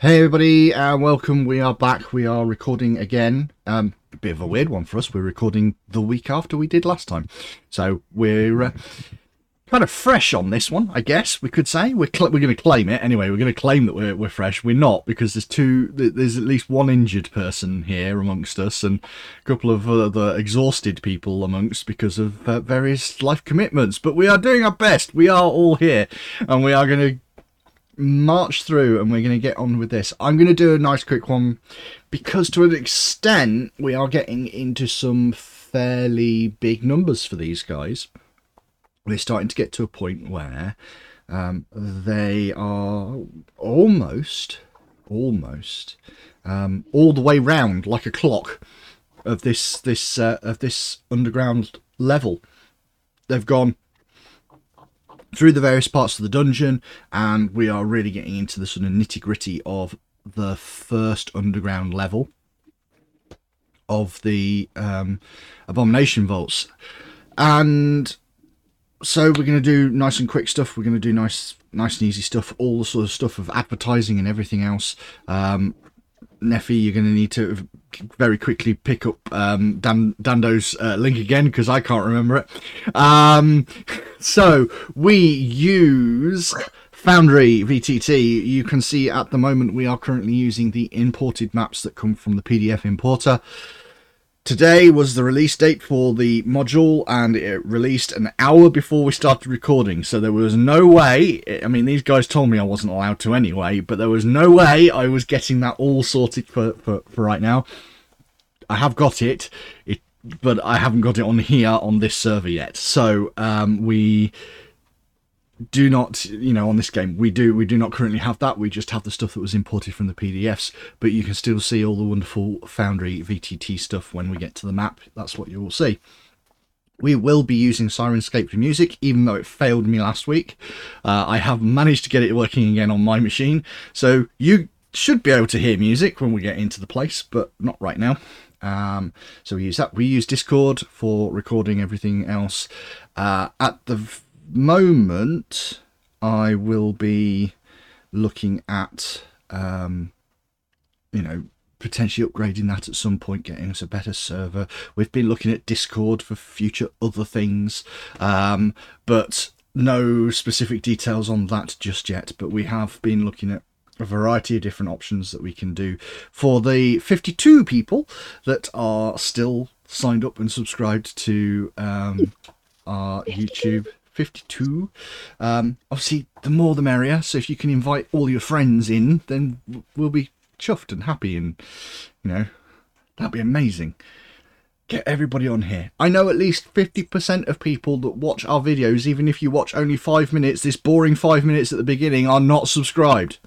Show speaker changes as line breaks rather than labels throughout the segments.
Hey everybody, and welcome. We are back. We are recording again. Um, a bit of a weird one for us. We're recording the week after we did last time, so we're uh, kind of fresh on this one. I guess we could say we're cl- we're going to claim it anyway. We're going to claim that we're we're fresh. We're not because there's two. There's at least one injured person here amongst us, and a couple of other exhausted people amongst because of uh, various life commitments. But we are doing our best. We are all here, and we are going to march through and we're going to get on with this. I'm going to do a nice quick one because to an extent we are getting into some fairly big numbers for these guys. We're starting to get to a point where um, they are almost, almost um, all the way round like a clock of this this uh, of this underground level. They've gone through the various parts of the dungeon, and we are really getting into the sort of nitty gritty of the first underground level of the um, abomination vaults. And so we're going to do nice and quick stuff. We're going to do nice, nice and easy stuff. All the sort of stuff of advertising and everything else. Um, Neffy, you're going to need to very quickly pick up um, Dan, Dando's uh, link again because I can't remember it. Um, so we use Foundry VTT. You can see at the moment we are currently using the imported maps that come from the PDF importer. Today was the release date for the module, and it released an hour before we started recording. So there was no way. I mean, these guys told me I wasn't allowed to anyway, but there was no way I was getting that all sorted for, for, for right now. I have got it, it, but I haven't got it on here on this server yet. So um, we do not you know on this game we do we do not currently have that we just have the stuff that was imported from the pdfs but you can still see all the wonderful foundry vtt stuff when we get to the map that's what you will see we will be using Syrinscape for music, even though it failed me last week. Uh, I have managed to get it working again on my machine, so you should be able to hear music when we get into the place, but not right now. Um, so we use that. We use Discord for recording everything else. Uh, at the moment, I will be looking at, um, you know, potentially upgrading that at some point, getting us a better server. We've been looking at Discord for future other things, um, but no specific details on that just yet. But we have been looking at a variety of different options that we can do for the 52 people that are still signed up and subscribed to um, our YouTube 52. Um, obviously, the more the merrier. So if you can invite all your friends in, then we'll be chuffed and happy, and you know that'd be amazing. Get everybody on here. I know at least 50% of people that watch our videos, even if you watch only five minutes, this boring five minutes at the beginning, are not subscribed.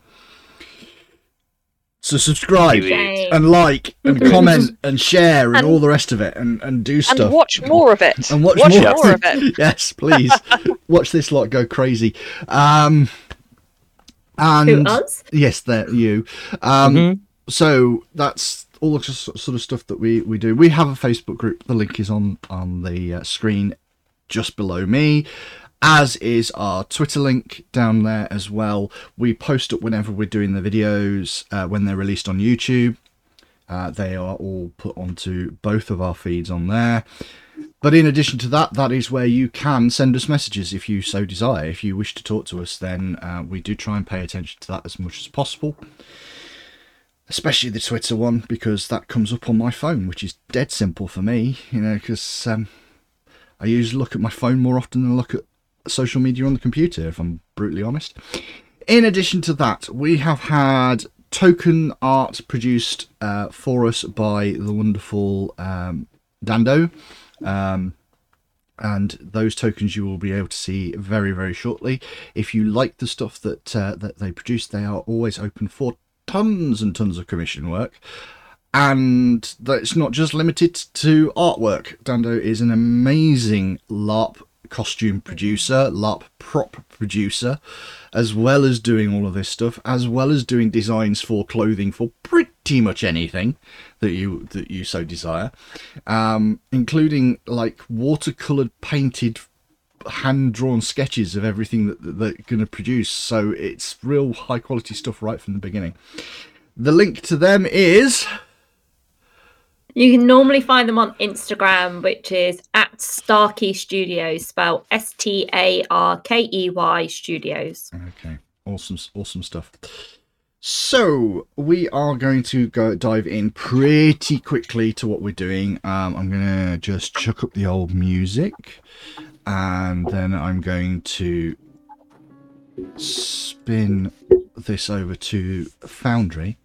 So subscribe and like and comment and share and, and, all the rest of it and, and do stuff.
And watch more of it.
And watch, watch more. more. of it. yes, please. watch this lot go crazy. Um, and
Who, us?
Yes, that you. Um, mm-hmm. So that's all the sort of stuff that we, we do. We have a Facebook group. The link is on on the uh, screen just below me as is our Twitter link down there as well. We post up whenever we're doing the videos uh, when they're released on YouTube. Uh, they are all put onto both of our feeds on there. But in addition to that, that is where you can send us messages if you so desire. If you wish to talk to us, then uh, we do try and pay attention to that as much as possible. Especially the Twitter one, because that comes up on my phone, which is dead simple for me, you know, because um, I usually look at my phone more often than I look at social media on the computer, if I'm brutally honest. In addition to that, we have had token art produced uh, for us by the wonderful um, Dando. Um, and those tokens you will be able to see very very shortly if you like the stuff that uh, that they produce they are always open for tons and tons of commission work and that's not just limited to artwork dando is an amazing larp costume producer, LARP prop producer, as well as doing all of this stuff, as well as doing designs for clothing for pretty much anything that you that you so desire, um, including like watercolored painted hand drawn sketches of everything that, that they're going to produce. So it's real high quality stuff right from the beginning. The link to them is
You can normally find them on Instagram, which is at Starkey Studios, spelled S T A R K E Y Studios.
Okay, awesome, awesome stuff. So we are going to go dive in pretty quickly to what we're doing. Um, I'm gonna just chuck up the old music, and then I'm going to spin this over to Foundry,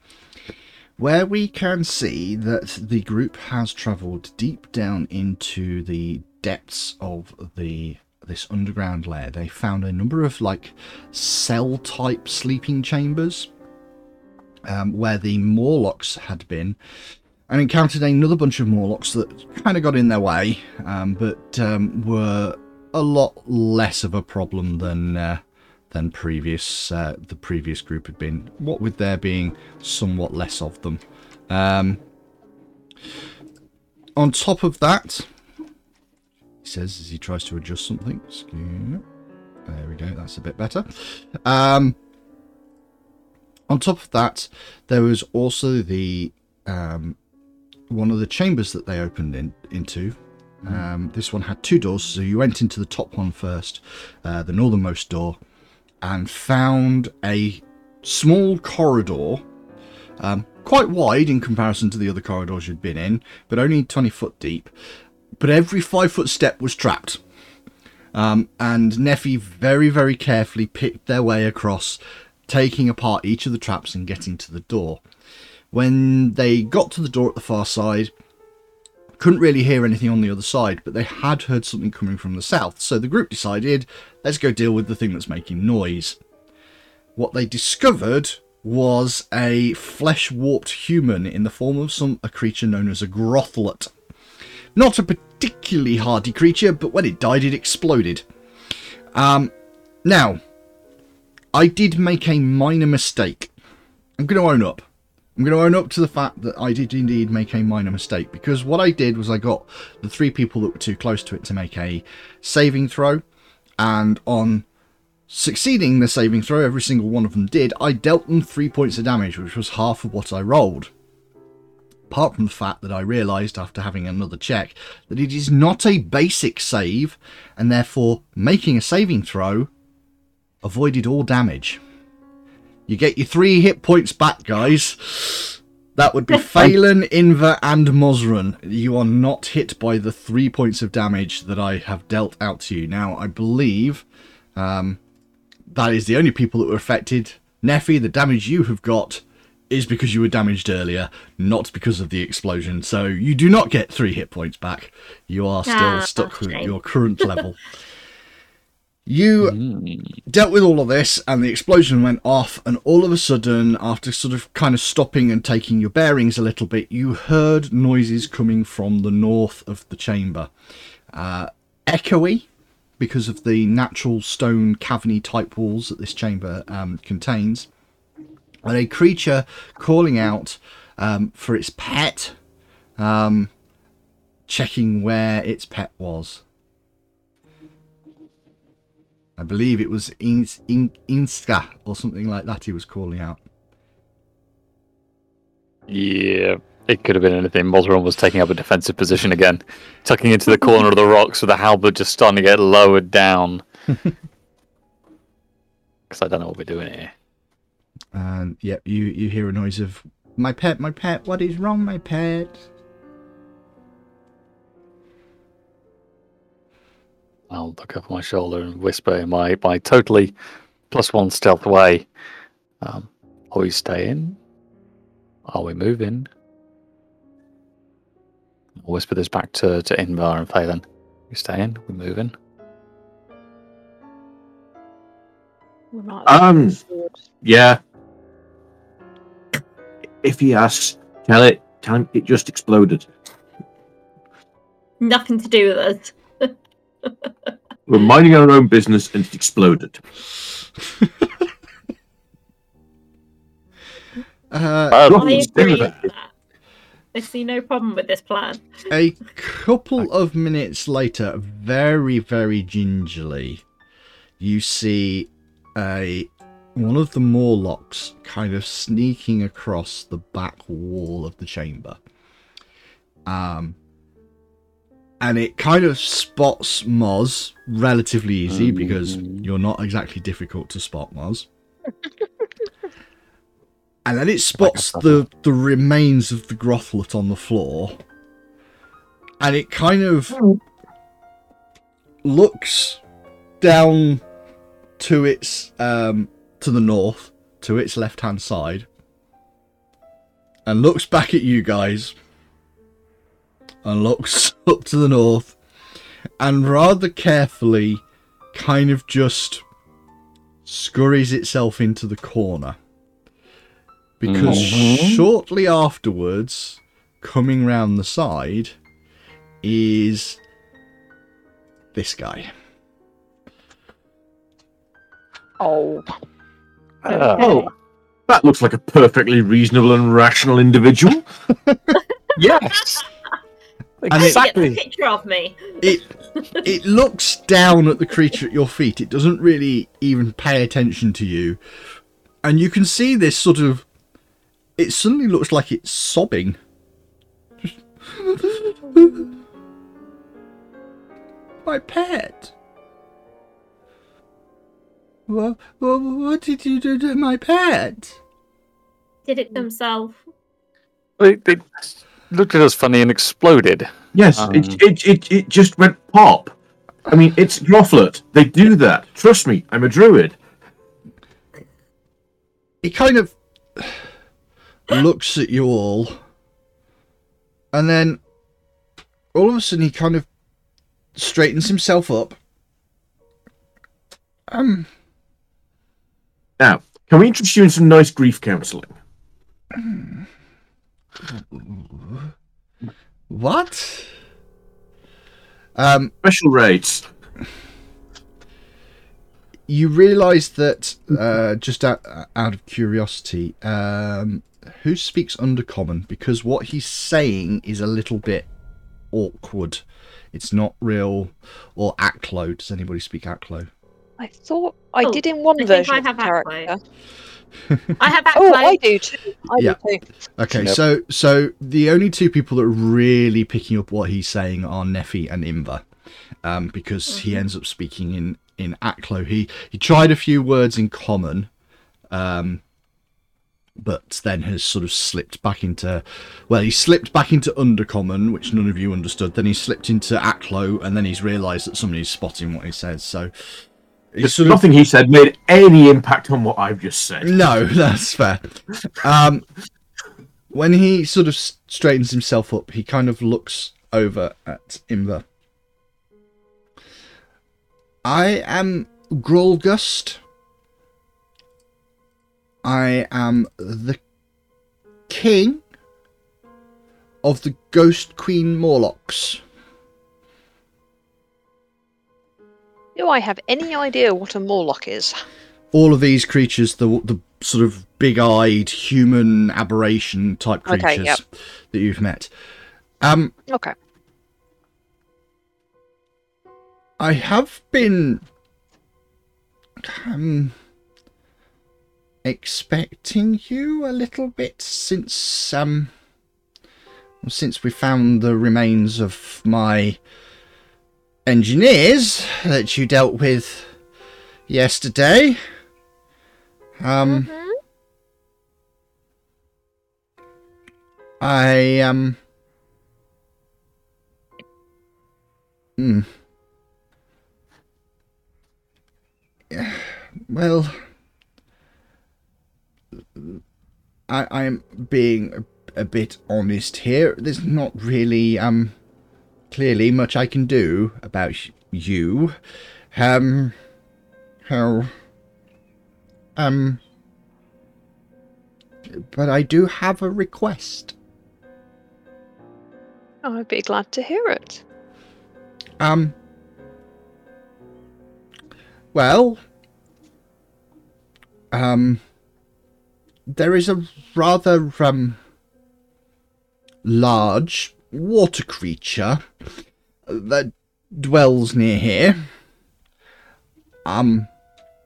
where we can see that the group has travelled deep down into the depths of the this underground lair. They found a number of like cell type sleeping chambers um, where the Morlocks had been, and encountered another bunch of Morlocks that kind of got in their way, um, but um, were a lot less of a problem than uh, than previous uh, the previous group had been. What with there being somewhat less of them. Um, on top of that, he says as he tries to adjust something. There we go. That's a bit better. Um, on top of that, there was also the um, one of the chambers that they opened in, into. Um, this one had two doors, so you went into the top one first, uh, the northernmost door, and found a small corridor, um, quite wide in comparison to the other corridors you'd been in, but only 20 foot deep. But every five foot step was trapped. Um, and Neffy very, very carefully picked their way across taking apart each of the traps and getting to the door. When they got to the door at the far side, couldn't really hear anything on the other side, but they had heard something coming from the south, so the group decided, let's go deal with the thing that's making noise. What they discovered was a flesh warped human in the form of some a creature known as a grothlut. Not a particularly hardy creature, but when it died, it exploded. Um, now, I did make a minor mistake. I'm going to own up. I'm going to own up to the fact that I did indeed make a minor mistake because what I did was I got the three people that were too close to it to make a saving throw, and on succeeding the saving throw, every single one of them did, I dealt them three points of damage, which was half of what I rolled. Apart from the fact that I realised after having another check that it is not a basic save, and therefore making a saving throw avoided all damage. You get your three hit points back, guys. That would be Phelan, Invar, and Mosran. You are not hit by the three points of damage that I have dealt out to you. Now, I believe um, that is the only people that were affected. Neffy, the damage you have got is because you were damaged earlier, not because of the explosion. So you do not get three hit points back. You are still
Ah,
stuck with your current level. You dealt with all of this, and the explosion went off, and all of a sudden, after sort of kind of stopping and taking your bearings a little bit, you heard noises coming from the north of the chamber. Uh, echoey, because of the natural stone caverny type walls that this chamber um, contains, and a creature calling out um, for its pet, um, checking where its pet was. I believe it was In- Inska or something like that he was calling out.
Yeah, it could have been anything. Mosran was taking up a defensive position again, tucking into the corner of the rocks with the halberd just starting to get lowered down. Because I don't know what we're doing here.
And yep, you, you hear a noise of, My pet, my pet, what is wrong, my pet?
I'll look over my shoulder and whisper in my, my totally plus one stealth way. Um, are we staying? Are we moving? I'll whisper this back to, to Invar and Phelan. We staying? We moving?
We're not
Um. Yeah. If he asks, tell it. Tell him it just exploded.
Nothing to do with us.
We're minding our own business and it exploded.
Uh,
I agree
with
with
that.
that. I see no problem with this plan.
A couple of minutes later, very, very gingerly, you see a one of the Morlocks kind of sneaking across the back wall of the chamber. Um, and it kind of spots Moz relatively easy because you're not exactly difficult to spot Moz. and then it spots the, the remains of the Grothlut on the floor. And it kind of looks down to its um, to the north, to its left hand side, and looks back at you guys, and looks up to the north, and rather carefully, kind of just scurries itself into the corner. Because
Mhm.
shortly afterwards, coming round the side, is this guy.
Oh,
Uh,
Oh, that looks like a perfectly reasonable and rational individual.
yes.
And it-
Get the
Exactly.
picture of me.
it it looks down at the creature at your feet. It doesn't really even pay attention to you, and you can see this sort of. It suddenly looks like it's sobbing. My pet. What, what, what did you do to my pet?
Did it themselves.
They, they looked at us funny and exploded.
Yes,
Um.
it, it, it, it just went pop. I mean, it's Grofflet. They do that. Trust me, I'm a druid.
he kind of looks at you all and then all of a sudden he kind of straightens himself up um
Now, can we interest you in some nice grief counselling?
What um
Special rates.
you realize that uh just out, out of curiosity um who speaks undercommon because what he's saying is a little bit awkward it's not real or Aklo. Does anybody speak Aklo?
I thought I
Oh,
did in one
I think
version
I
of the
have Aklo.
Character.
I have
Oh,
Aklo.
I do too. I
Yeah.
do too.
Okay,
Yep.
so so the only two people that are really picking up what he's saying are Neffy and Invar, um, because he ends up speaking in in Aklo. He he tried a few words in common, um, but then has sort of slipped back into well, he slipped back into Undercommon, which none of you understood. Then he slipped into Aklo, and then he's realised that somebody's spotting what he says. So he's
Just
sort of
nothing he said made any impact on what I've just said.
no, that's fair. Um, when he sort of straightens himself up, he kind of looks over at Invar. I am Graulgust. I am the king of the Ghost Queen Morlocks.
Do I have any idea what a Morlock is?
all of these creatures, the the sort of big-eyed human aberration type
Okay,
creatures
yep.
that you've met. Um,
Okay.
I have been um, expecting you a little bit since um since we found the remains of my engineers that you dealt with yesterday. Um.
Mhm.
I um. Hmm. Yeah, Well, I I'm being a, a bit honest here. There's not really um clearly much I can do about you. Um. How. Um. But I do have a request.
I'd be glad to hear it.
Um. Well. Um. There is a rather um. large water creature that dwells near here. Um,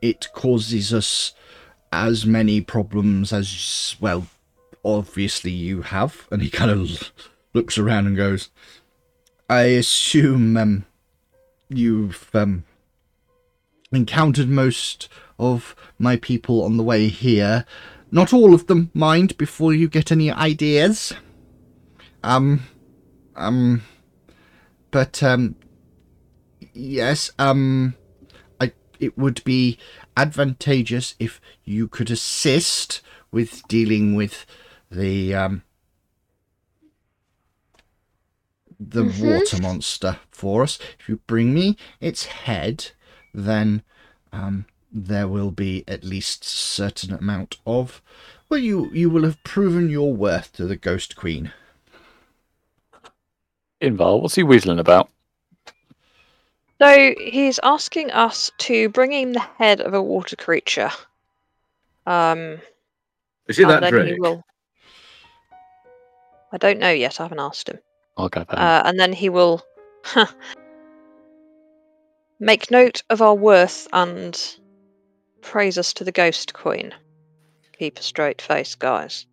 it causes us as many problems as well. Obviously, you have, and he kind of looks around and goes, "I assume um, you've um, encountered most of my people on the way here. Not all of them, mind, before you get any ideas. Um, um, but um, yes, um, I it would be advantageous if you could assist with dealing with the um the
Mhm.
water monster for us. If you bring me its head, then um there will be at least a certain amount of well you you will have proven your worth to the ghost queen.
Inval, what's he whistling about?
So he's asking us to bring him the head of a water creature. Um,
Is it that
then
Drake?
will. I don't know yet. I haven't asked him.
Okay, fair enough.
Uh, and then he will make note of our worth and praise us to the ghost queen. Keep a straight face, guys.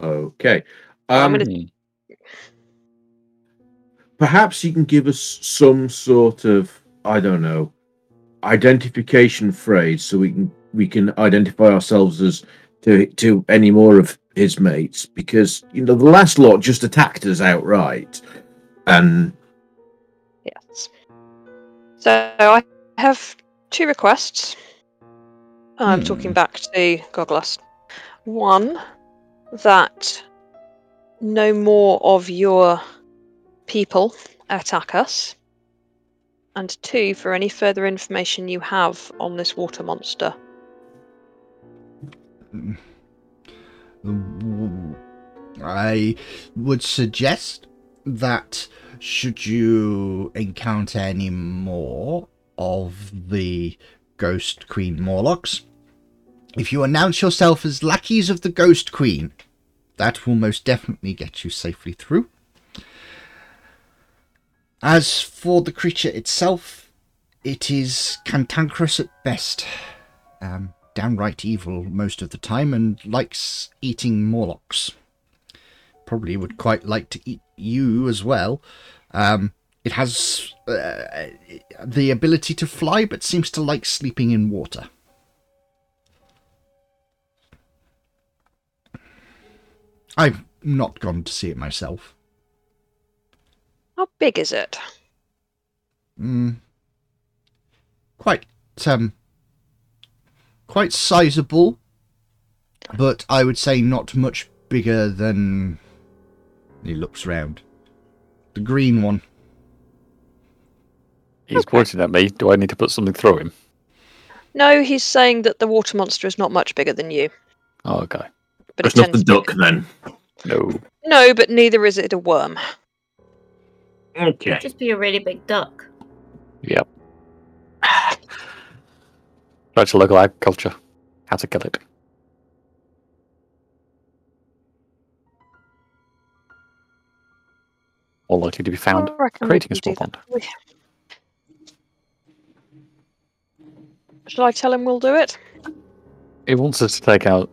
Okay.
I'm
Um,
gonna-
Hmm.
Perhaps you can give us some sort of I don't know identification phrase so we can we can identify ourselves as to to any more of his mates because you know the last lot just attacked us outright and
Yes. So I have two requests. I'm talking
Hmm.
back to Goglas. One, that no more of your people attack us. And two, for any further information you have on this water monster.
I would suggest that should you encounter any more of the Ghost Queen Morlocks, if you announce yourself as lackeys of the Ghost Queen, that will most definitely get you safely through. As for the creature itself, it is cantankerous at best. Um, downright evil most of the time and likes eating Morlocks. Probably would quite like to eat you as well. Um, it has uh, the ability to fly, but seems to like sleeping in water. I've not gone to see it myself.
How big is it?
Mm, quite um, quite sizable, but I would say not much bigger than. He looks round. The green one.
He's pointing at me. Do I need to put something through him?
No, he's saying that the water monster is not much bigger than you.
Oh, okay.
But
it's
it
not the duck then
No.
No, but neither is it a worm.
Okay
Just be a really big duck.
Yep. Try to local agriculture. How to kill it. More likely to be found
I reckon we
creating a
can
small
do
pond.
that. Shall I tell him we'll do it?
He wants us to take out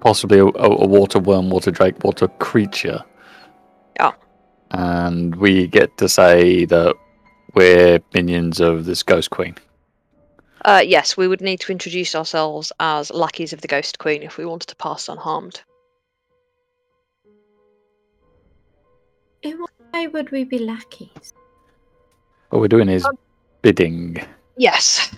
possibly a, a, a water worm, water drake, water creature.
Yeah.
And we get to say that we're minions of this ghost queen.
Uh, yes, we would need to introduce ourselves as lackeys of the Ghost Queen if we wanted to pass unharmed.
In what way would we be lackeys?
What we're doing is
Um,
bidding.
Yes,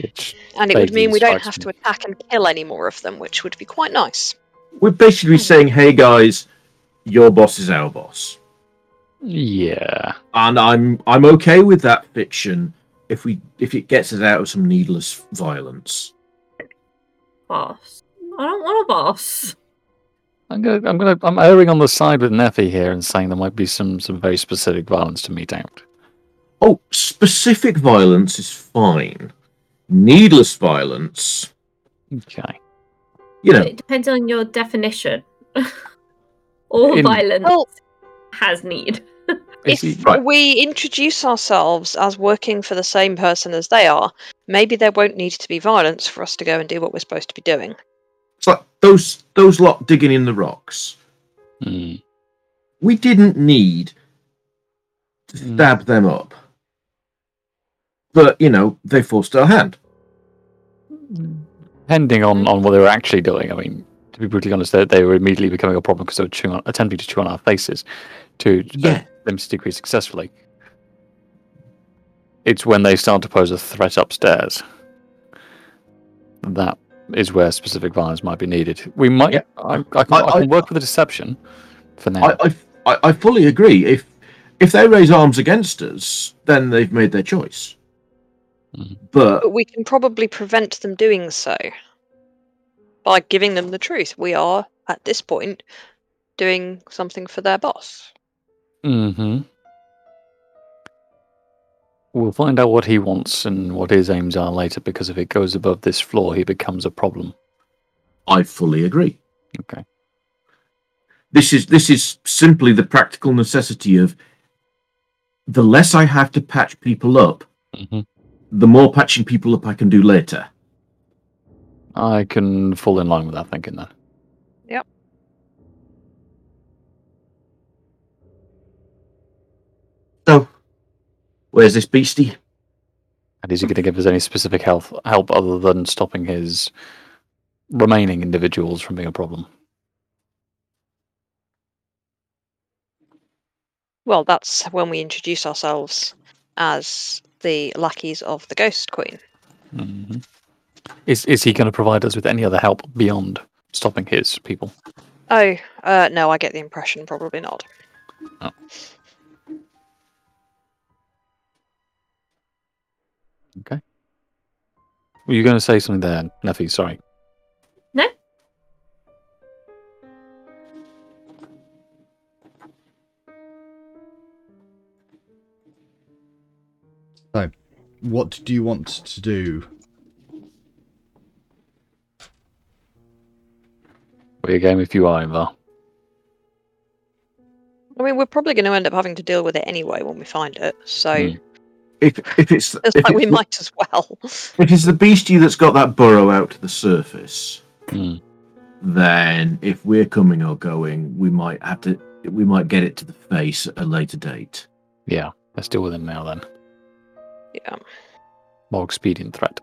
Which
and it would mean we don't
strikes
have to attack and kill any more of them, which would be quite nice.
we're basically saying hey guys your boss is our boss
yeah.
and i'm i'm okay with that fiction if we if it gets us out of some needless violence
Boss. I don't want a boss.
I'm gonna I'm gonna I'm erring on the side with Neffy here and saying there might be some some very specific violence to mete out.
oh specific violence is fine needless violence
Okay.
you know
It depends on your definition. All
In-
violence
Well-
has need.
Is
if
he-
Right.
we introduce ourselves as working for the same person as they are, maybe there won't need to be violence for us to go and do what we're supposed to be doing.
It's like those those lot digging in the rocks.
Hmm.
We didn't need to
Mm.
stab them up. But you know, they forced our hand.
Depending on, on what they were actually doing, I mean, to be brutally honest, they, they were immediately becoming a problem because they were chewing on, attempting to chew on our faces to uh,
Yeah.
Them to decrease successfully. It's when they start to pose a threat upstairs that is where specific violence might be needed. We might,
Yeah.
I, I, can,
I-
I, can work with a deception for now.
I, I I I fully agree. If if they raise arms against us, then they've made their choice.
Mhm.
But
But we can probably prevent them doing so by giving them the truth. We are, at this point, doing something for their boss.
Hmm We'll find out what he wants and what his aims are later because if it goes above this floor, he becomes a problem.
I fully agree.
Okay.
This is this is simply the practical necessity of the less I have to patch people up,
hmm
the more patching people up I can do later.
I can fall in line with that thinking then.
So, where's this beastie?
And is he going to give us any specific health help other than stopping his remaining individuals from being a problem?
Well, that's when we introduce ourselves as the lackeys of the Ghost Queen.
hmm Is is he going to provide us with any other help beyond stopping his people?
Oh, uh, no, I get the impression probably not.
Were you going to say something there, Neffy? Sorry.
No?
So, what do you want to do?
We're game if you are, Ivar.
I mean, we're probably going to end up having to deal with it anyway when we find it, so
Hmm.
If if it's
it's
if
like we
it's,
might as well.
if it's the beastie that's got that burrow out to the surface,
Mm.
then if we're coming or going, we might have to we might get it to the face at a later date.
Yeah, let's deal with him now then.
yeah,
More expedient threat.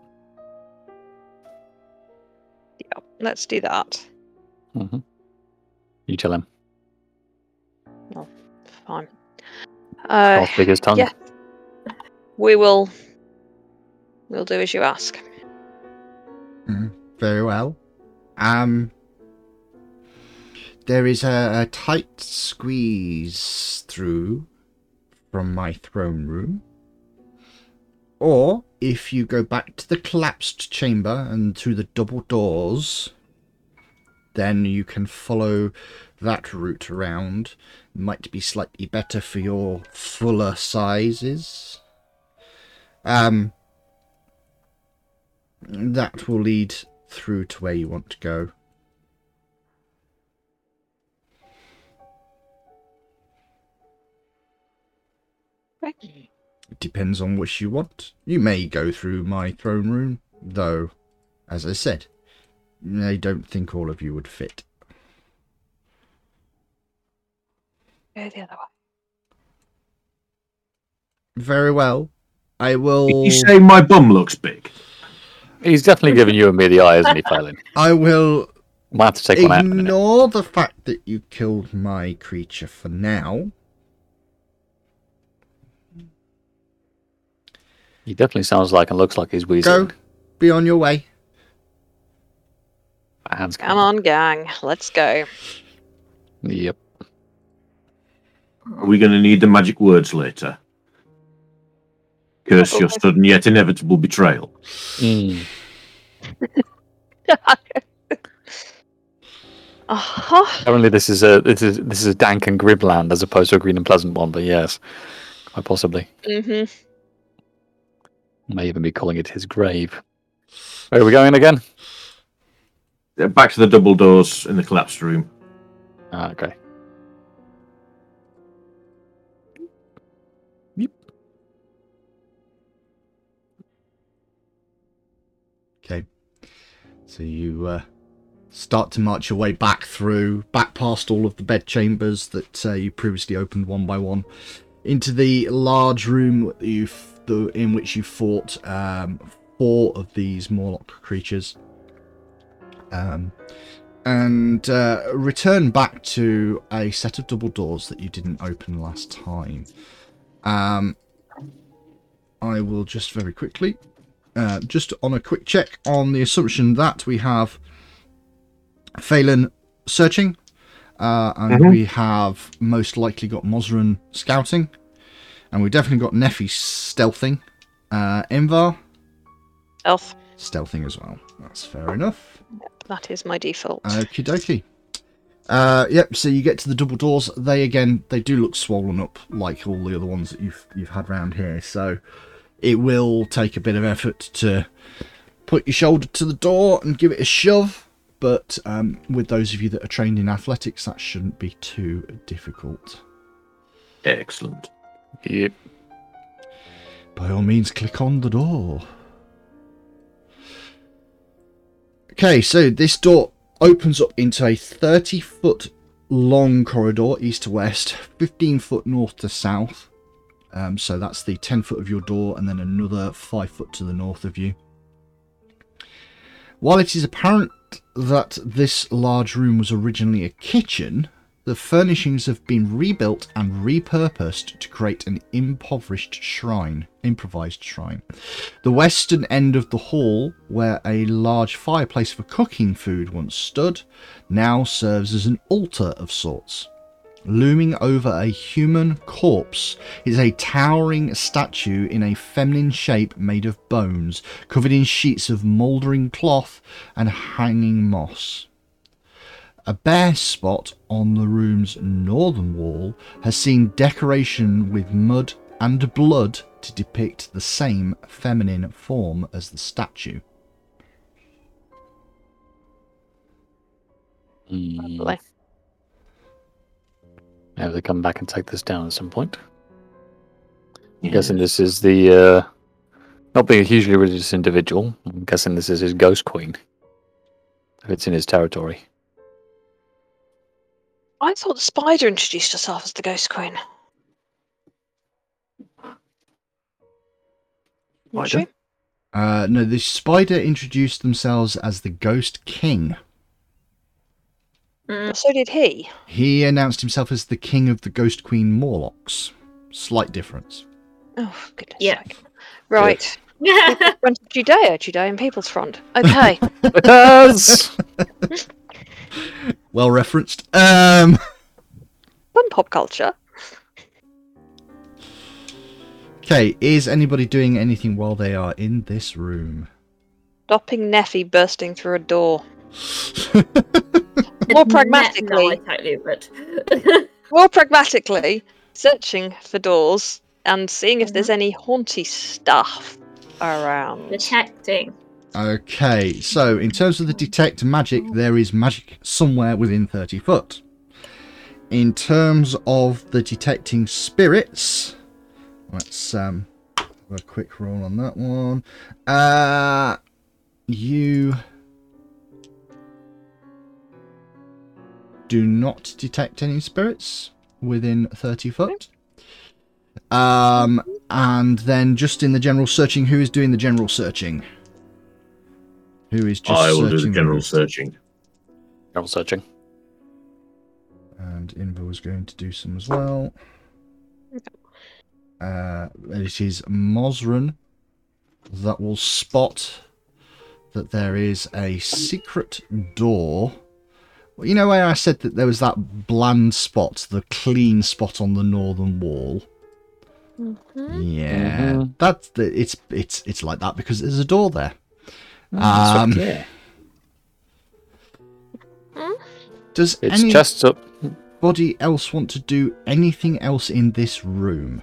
yeah, let's do that.
hmm You tell him.
Fine. Uh,
I'll speak his tongue.
yeah. We will. We'll do as you ask.
Very well. Um, there is a, a tight squeeze through from my throne room. Or if you go back to the collapsed chamber and through the double doors, then you can follow that route around. Might be slightly better for your fuller sizes. Um, that will lead through to where you want to go. It depends on which you want. You may go through my throne room, though, as I said, I don't think all of you would fit.
Go the other way.
Very well. I will.
Did you say my bum looks big?
He's definitely giving you and me the eye, isn't he, Phelan?
I will
Might have to take one out in
ignore the fact that you killed my creature for now.
He definitely sounds like and looks like he's wheezing.
Go. Be on your way.
Hands
Come on, gang. Let's go.
Yep.
Are we going to need the magic words later? Curse your sudden yet inevitable betrayal.
Mm.
uh-huh.
Apparently, this is a this is this is a dank and grim land as opposed to a green and pleasant one. But yes, quite possibly,
hmm
may even be calling it his grave. Where are we going again?
Back to the double doors in the collapsed room.
Ah, okay.
So you uh, start to march your way back through, back past all of the bed chambers that uh, you previously opened one by one, into the large room you in which you fought um, four of these Morlock creatures. Um, and uh, return back to a set of double doors that you didn't open last time. Um, I will just very quickly, uh, just on a quick check on the assumption that we have Phelan searching, uh, and
Mhm.
we have most likely got Mosran scouting, and we definitely got Neffy stealthing, uh, Invar
Elf.
stealthing as well. That's fair enough.
That is my default.
Okie dokie. Uh, yep. So you get to the double doors. They again, they do look swollen up like all the other ones that you've you've had round here. So it will take a bit of effort to put your shoulder to the door and give it a shove. But um, with those of you that are trained in athletics, that shouldn't be too difficult.
Excellent.
Yep.
By all means, click on the door. Okay, so this door opens up into a 30 foot long corridor, east to west, 15 foot north to south. Um, so that's the 10 foot of your door, and then another 5 foot to the north of you. While it is apparent that this large room was originally a kitchen, the furnishings have been rebuilt and repurposed to create an impoverished shrine, improvised shrine. The western end of the hall, where a large fireplace for cooking food once stood, now serves as an altar of sorts. Looming over a human corpse is a towering statue in a feminine shape made of bones, covered in sheets of mouldering cloth and hanging moss. A bare spot on the room's northern wall has seen decoration with mud and blood to depict the same feminine form as the statue.
Mm.
Lovely.
Maybe to come back and take this down at some point. I'm guessing this is the uh, not being a hugely religious individual. I'm guessing this is his ghost queen. If it's in his territory.
I thought the spider introduced herself as the Ghost Queen.
Spider?
Uh, no, the spider introduced themselves as the Ghost King.
Mm,
so did he.
He announced himself as the King of the Ghost Queen Morlocks. Slight difference.
Oh, goodness
Yeah.
sake. Right.
yeah.
Front of Judea, Judean People's Front. Okay.
Yes!
Well referenced. Um,
Fun pop culture.
okay, is anybody doing anything while they are in this room?
Stopping Neffy bursting through a door.
More No, I
pragmatically,
totally would.
more pragmatically, searching for doors and seeing if there's
Mm-hmm.
any haunty stuff around.
Detecting.
Okay, so in terms of the detect magic, there is magic somewhere within 30 foot. In terms of the detecting spirits, let's um have a quick roll on that one. Uh you do not detect any spirits within 30 foot. Um and then just in the general searching, who is doing the general searching? Who is just
I will do the
searching
general
rooms?
searching.
I'm searching.
And Invo is going to do some as well. Uh, it is Mosran that will spot that there is a secret door. Well, you know where I said that there was that bland spot, the clean spot on the northern wall.
Mhm.
Yeah,
Mhm.
that's the, it's it's it's like that because there's a door there.
That's
Um,
okay.
Does
It's
any
chests up.
anybody else want to do anything else in this room?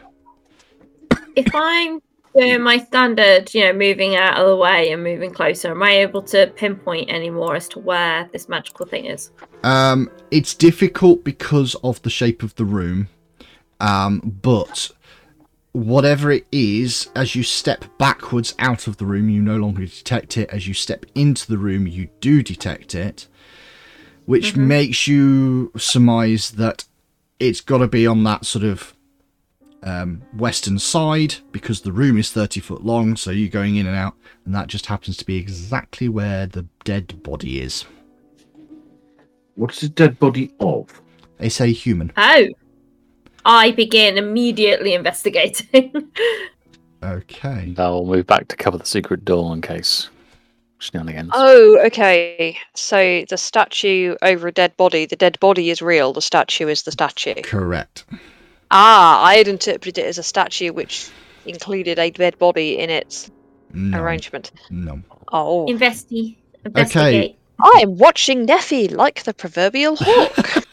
If I'm doing my standard, you know, moving out of the way and moving closer, am I able to pinpoint anymore as to where this magical thing is?
Um, it's difficult because of the shape of the room, um, but whatever it is, as you step backwards out of the room, you no longer detect it. As you step into the room, you do detect it, which
Mhm.
makes you surmise that it's got to be on that sort of um, western side because the room is 30 foot long, so you're going in and out, and that just happens to be exactly where the dead body is.
What is the dead body of?
They say human.
Oh. I begin immediately investigating.
Okay.
Now we'll move back to cover the secret door in case shenanigans.
Oh, okay. So the statue over a dead body, the dead body is real, the statue is the statue.
Correct.
Ah, I had interpreted it as a statue which included a dead body in its
No.
arrangement.
No.
Oh.
Investi- investigate.
I am watching Neffy like the proverbial hawk.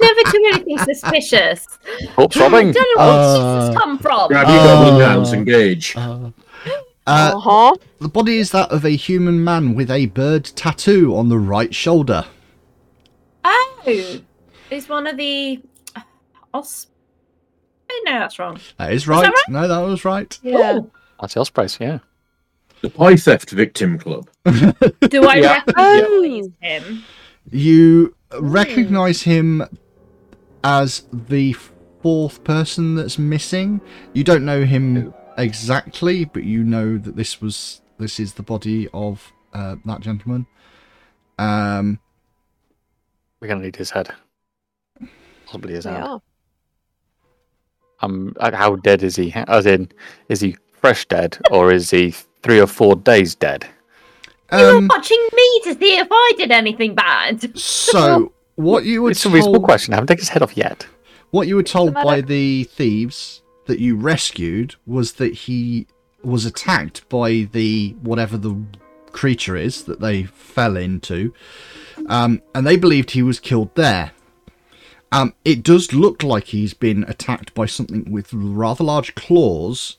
Never do anything suspicious.
Corpse
I
robbing.
don't know where
Uh,
this has come from.
Grab your goblin
Uh,
hands, engage.
Uh, uh,
Uh huh.
the body is that of a human man with a bird tattoo on the right shoulder.
Oh, is one of the os? No, that's wrong.
That is
that
right.
right?
No, that was right.
Yeah.
Ooh,
That's the Ospreys, yeah.
The Pie Theft Victim Club.
do I
Yeah.
recognize him?
You recognize him as the fourth person that's missing. You don't know him exactly, but you know that this was this is the body of uh, that gentleman. Um,
We're gonna need his head. Possibly his
We
hand.
Are.
Um, uh, how dead is he? As in, is he fresh dead or is he three or four days dead?
You were
um,
watching me to see if I did anything bad.
so what you were
It's a reasonable
told,
question. I haven't taken his head off yet.
what you were told by the thieves that you rescued was that he was attacked by the whatever the creature is that they fell into, um, and they believed he was killed there. Um, it does look like he's been attacked by something with rather large claws,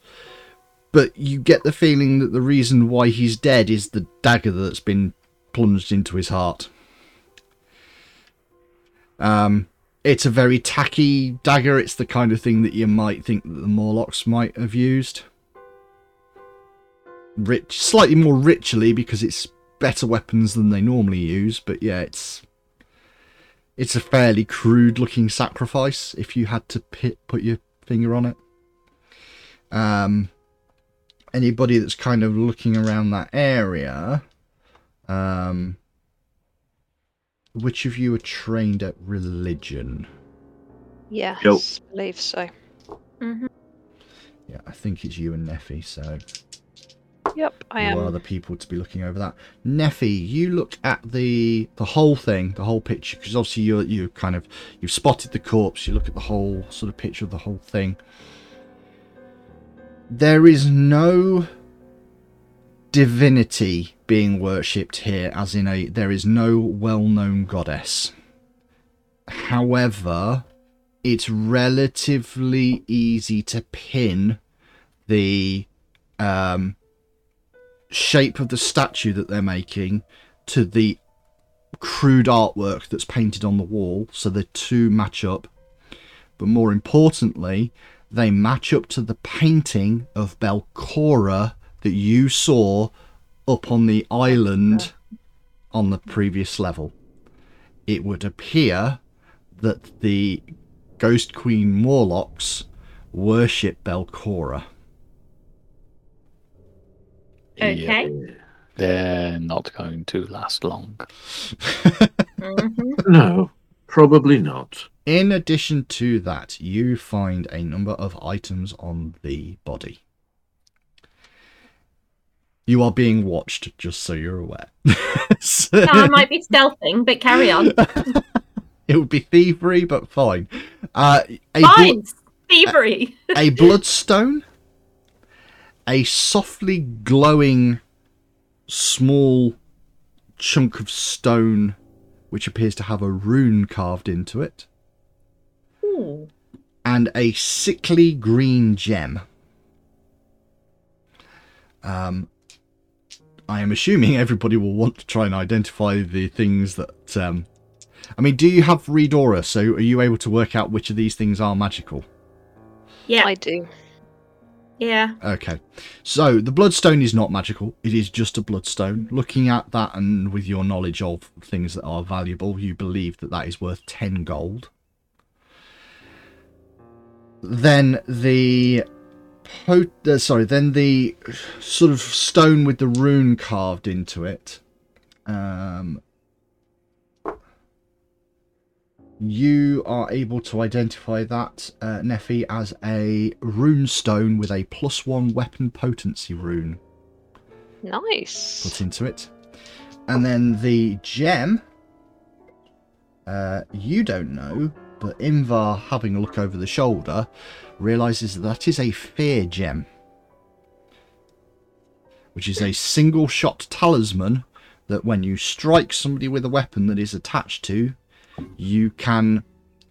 but you get the feeling that the reason why he's dead is the dagger that's been plunged into his heart. Um, it's a very tacky dagger. It's the kind of thing that you might think that the Morlocks might have used. Rich, slightly more ritually because it's better weapons than they normally use. But yeah, it's it's a fairly crude looking sacrifice if you had to pit, put your finger on it. Um, anybody that's kind of looking around that area, um, which of you are trained at religion?
Yes,
Yo.
believe so.
Mhm.
Yeah, I think it's you and Neffy, so
Yep, I
you are
am.
the people to be looking over that. Neffy, you look at the the whole thing, the whole picture, because obviously you're you kind of you've spotted the corpse. You look at the whole sort of picture of the whole thing. There is no divinity being worshipped here, as in a there is no well-known goddess. However, it's relatively easy to pin the um, shape of the statue that they're making to the crude artwork that's painted on the wall, so the two match up. But more importantly, they match up to the painting of Belcorra that you saw up on the island on the previous level. It would appear that the Ghost Queen Morlocks worship Belcorra.
Okay.
They're not going to last long.
Mhm.
No, probably not.
In addition to that, you find a number of items on the body. You are being watched, just so you're aware. So-
Now, I might be stealthing, but carry on.
it would be thievery, but fine. Uh, a,
Fine, thievery.
a bloodstone, a softly glowing small chunk of stone, which appears to have a rune carved into it.
Ooh.
and a sickly green gem. Um, I am assuming everybody will want to try and identify the things that. Um, I mean, do you have read aura? So are you able to work out which of these things are magical?
Yeah.
I do.
Yeah.
Okay. So the bloodstone is not magical. It is just a bloodstone. Looking at that and with your knowledge of things that are valuable, you believe that that is worth 10 gold. Then the po- uh, sorry, then the sort of stone with the rune carved into it. Um you are able to identify that uh, Neffy as a rune stone with a plus one weapon potency rune
Nice.
put into it. And then the gem, uh, you don't know, but Invar, having a look over the shoulder, realizes that, that is a fear gem, which is a single shot talisman that when you strike somebody with a weapon that is attached to, you can,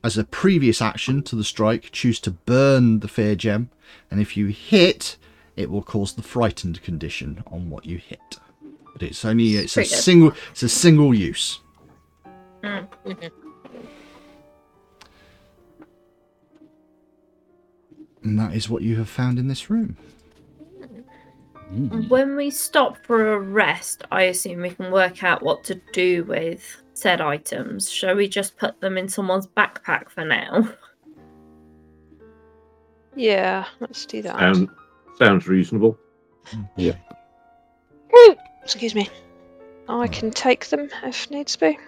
as a previous action to the strike, choose to burn the fear gem, and if you hit, it will cause the frightened condition on what you hit. But it's only it's a
good.
single it's a single use.
Mm.
And that is what you have found in this room.
When we stop for a rest, I assume we can work out what to do with said items. Shall we just put them in someone's backpack for now?
Yeah, let's do that.
Um, sounds reasonable. Yeah.
Excuse me. I can take them if needs be.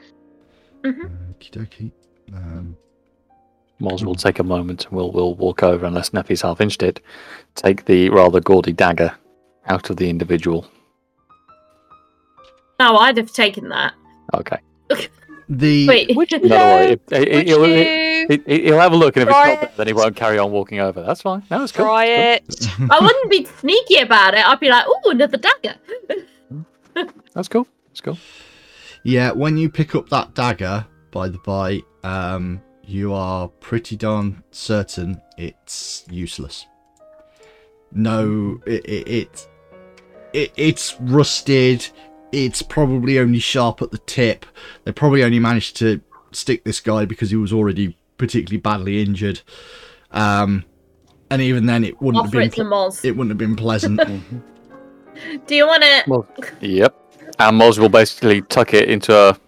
Okie dokie. Um,
Moz will take a moment and we'll, we'll walk over, unless Neffy's half inched it, take the rather gaudy dagger out of the individual.
No, I'd have taken that.
Okay.
The
Wait,
Would you?
No, don't worry. It, it,
Would
he'll, it, it- he'll have a look, and if
Try
it's not there, then he won't carry on walking over. That's fine. No, it's cool.
try it?
I wouldn't be sneaky about it. I'd be like, oh, another dagger.
That's cool. That's cool.
yeah, when you pick up that dagger, by the by, um, you are pretty darn certain it's useless. No, it, it, it, it it's rusted. It's probably only sharp at the tip. They probably only managed to stick this guy because he was already particularly badly injured. Um, and even then, it wouldn't have
Offer
been
it to
ple- it wouldn't have been pleasant.
Do you want it?
Well, yep. And Moz will basically tuck it into a,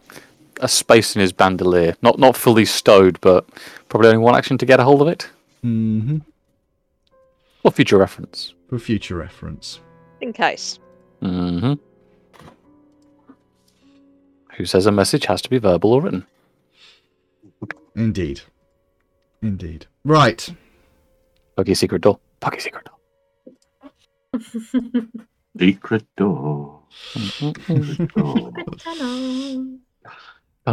a space in his bandolier. Not not fully stowed, but probably only one action to get a hold of it.
hmm
For future reference.
For future reference.
In case.
hmm Who says a message has to be verbal or written?
Indeed. Indeed. Right.
Buggy secret door. Buggy secret door.
Secret door. Door.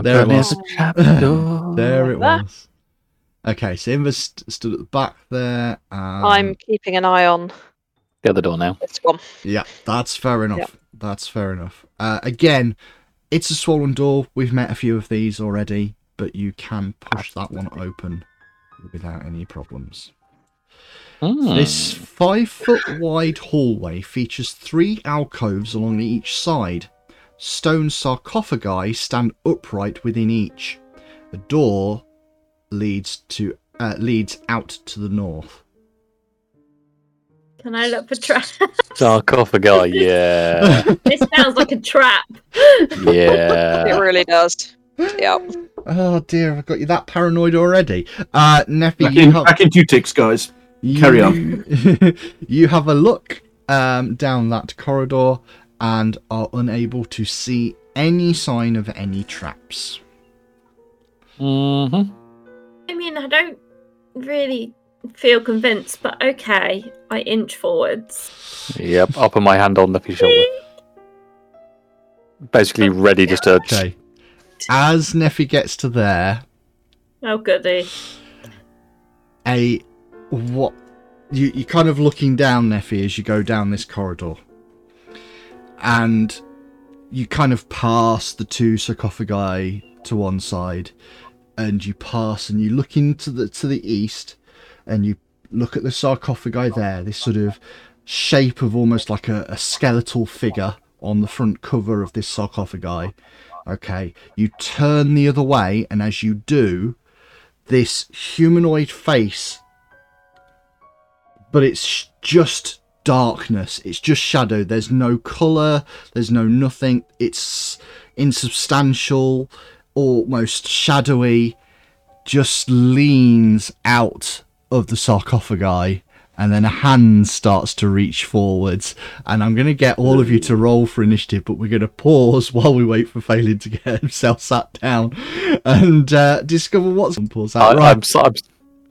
There it was. There it
Ah.
was. Okay, so Invar st- stood at the back there. Um,
I'm keeping an eye on
The other door now.
this one.
Yeah, that's fair enough. That's fair enough. Uh, again, it's a swollen door. We've met a few of these already, but you can push that one open without any problems.
Hmm.
This five foot wide hallway features three alcoves along each side. Stone sarcophagi stand upright within each. A door leads to uh, leads out to the north.
Can I look for trap?
Sarcophagi, yeah.
this sounds like a trap.
Yeah.
It really does. Yep.
Oh dear, I've got you that paranoid already. Uh, Neffy,
Back
you
in,
have
back in two ticks, guys. Carry
on. you have a look um, down that corridor and are unable to see any sign of any traps.
hmm
I mean, I don't really feel convinced, but okay. I inch forwards.
Yep. I'll put my hand on Neffy's shoulder. Basically ready just to.
Okay. As Neffy gets to there,
Oh, goody.
a what you you're kind of looking down Neffy as you go down this corridor, and you kind of pass the two sarcophagi to one side, and you pass and you look into the to the east, and you look at the sarcophagi there. This sort of shape of almost like a, a skeletal figure on the front cover of this sarcophagi. Okay, you turn the other way, and as you do, this humanoid face but it's just darkness. It's just shadow. There's no color. There's no nothing. It's insubstantial, almost shadowy. Just leans out of the sarcophagi. And then a hand starts to reach forwards, and I'm going to get all of you to roll for initiative, but we're going to pause while we wait for Phelan to get himself sat down and uh, discover what's on pause
I,
out. Right,
I'm, so- I'm,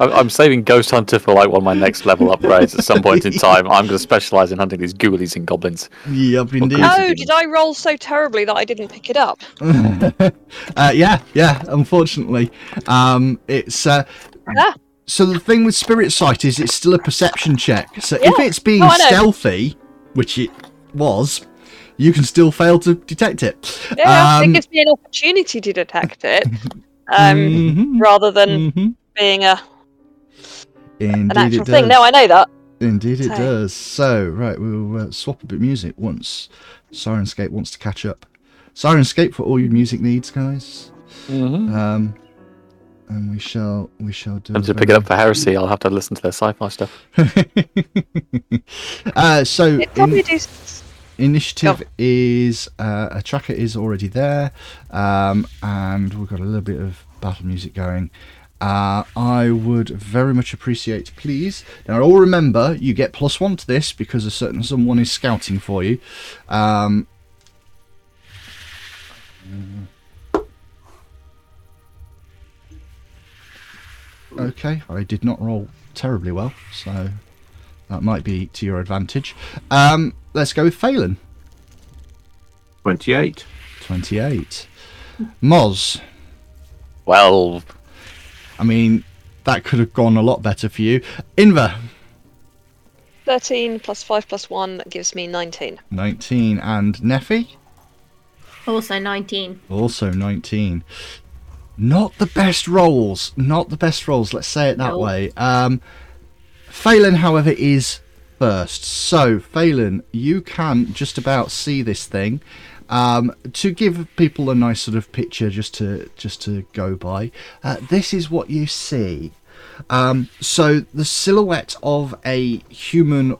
I'm, I'm saving Ghost Hunter for like one of my next level upgrades at some point in time. I'm going to specialize in hunting these ghoulies and goblins.
yep, indeed.
Oh, did I roll so terribly that I didn't pick it up?
uh, yeah, yeah. Unfortunately, um, it's uh,
Ah.
So the thing with spirit sight is it's still a perception check. So if it's being
Oh,
stealthy, which it was, you can still fail to detect it.
Yeah,
Um,
it gives me an opportunity to detect it, um,
Mhm,
rather than
mhm.
being a
Indeed,
an actual
it
thing.
does.
No, I know that.
Indeed, it
So-
does. So, right, we'll uh, swap a bit of music once Syrinscape wants to catch up. Syrinscape for all your music needs, guys.
Mm-hmm.
Um, and we shall we shall do.
And to pick it up for heresy, I'll have to listen to their sci-fi stuff.
uh, so
It probably
in,
do. s-
initiative is uh, a tracker is already there, um, and we've got a little bit of battle music going. Uh, I would very much appreciate, please. Now, all remember, you get plus one to this because a certain someone is scouting for you. Um, okay, I did not roll terribly well, so that might be to your advantage. Um, let's go with Phelan.
28.
28. Moz.
Well,
I mean, that could have gone a lot better for you. Invar.
13 plus 5 plus 1 gives me 19.
19. And Neffy.
Also 19.
Also 19. Not the best rolls. Not the best rolls. Let's say it that
No.
way. Um, Phelan, however, is first. So, Phelan, you can just about see this thing. Um, to give people a nice sort of picture, just to just to go by, uh, this is what you see. Um, so the silhouette of a human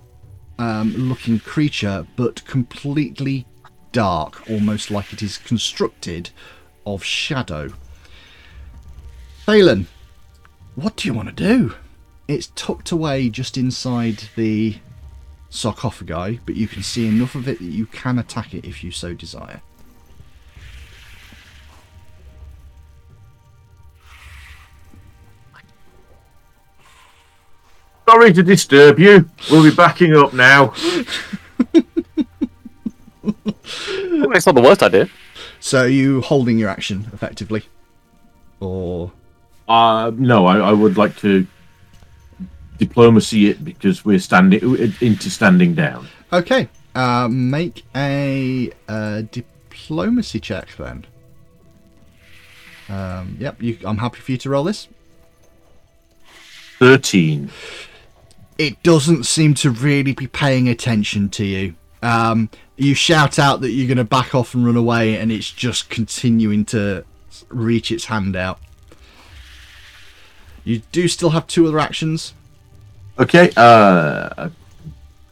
um, looking creature, but completely dark, almost like it is constructed of shadow. Phelan, what do you want to do? It's tucked away just inside the sarcophagi, but you can see enough of it that you can attack it if you so desire.
Sorry to disturb you. We'll be backing up now.
it's not the worst idea.
So are you holding your action effectively, or
Uh, no, I, I would like to diplomacy it because we're standing into standing down.
okay? Uh, make a uh, diplomacy check then. Um, yep, you, I'm happy for you to roll this.
13.
it doesn't seem to really be paying attention to you. Um, you shout out that you're going to back off and run away, and it's just continuing to reach its hand out. You do still have two other actions.
Okay, uh,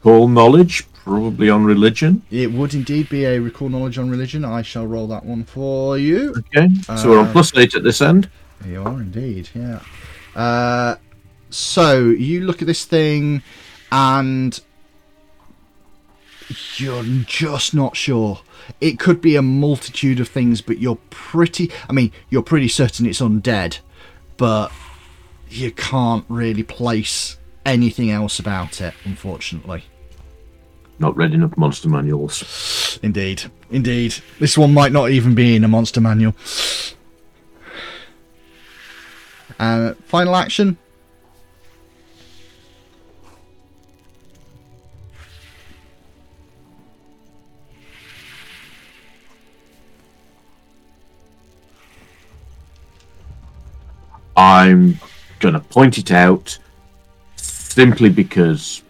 call knowledge, probably on religion.
It would indeed be a recall knowledge on religion. I shall roll that one for you.
Okay, so we're on
Uh,
plus 8 at this end.
You are indeed, yeah. Uh, so you look at this thing, and you're just not sure. It could be a multitude of things, but you're pretty. I mean, you're pretty certain it's undead, but you can't really place anything else about it, unfortunately.
Not read enough monster manuals.
Indeed, indeed. This one might not even be in a monster manual. Uh, final action.
I'm gonna point it out simply because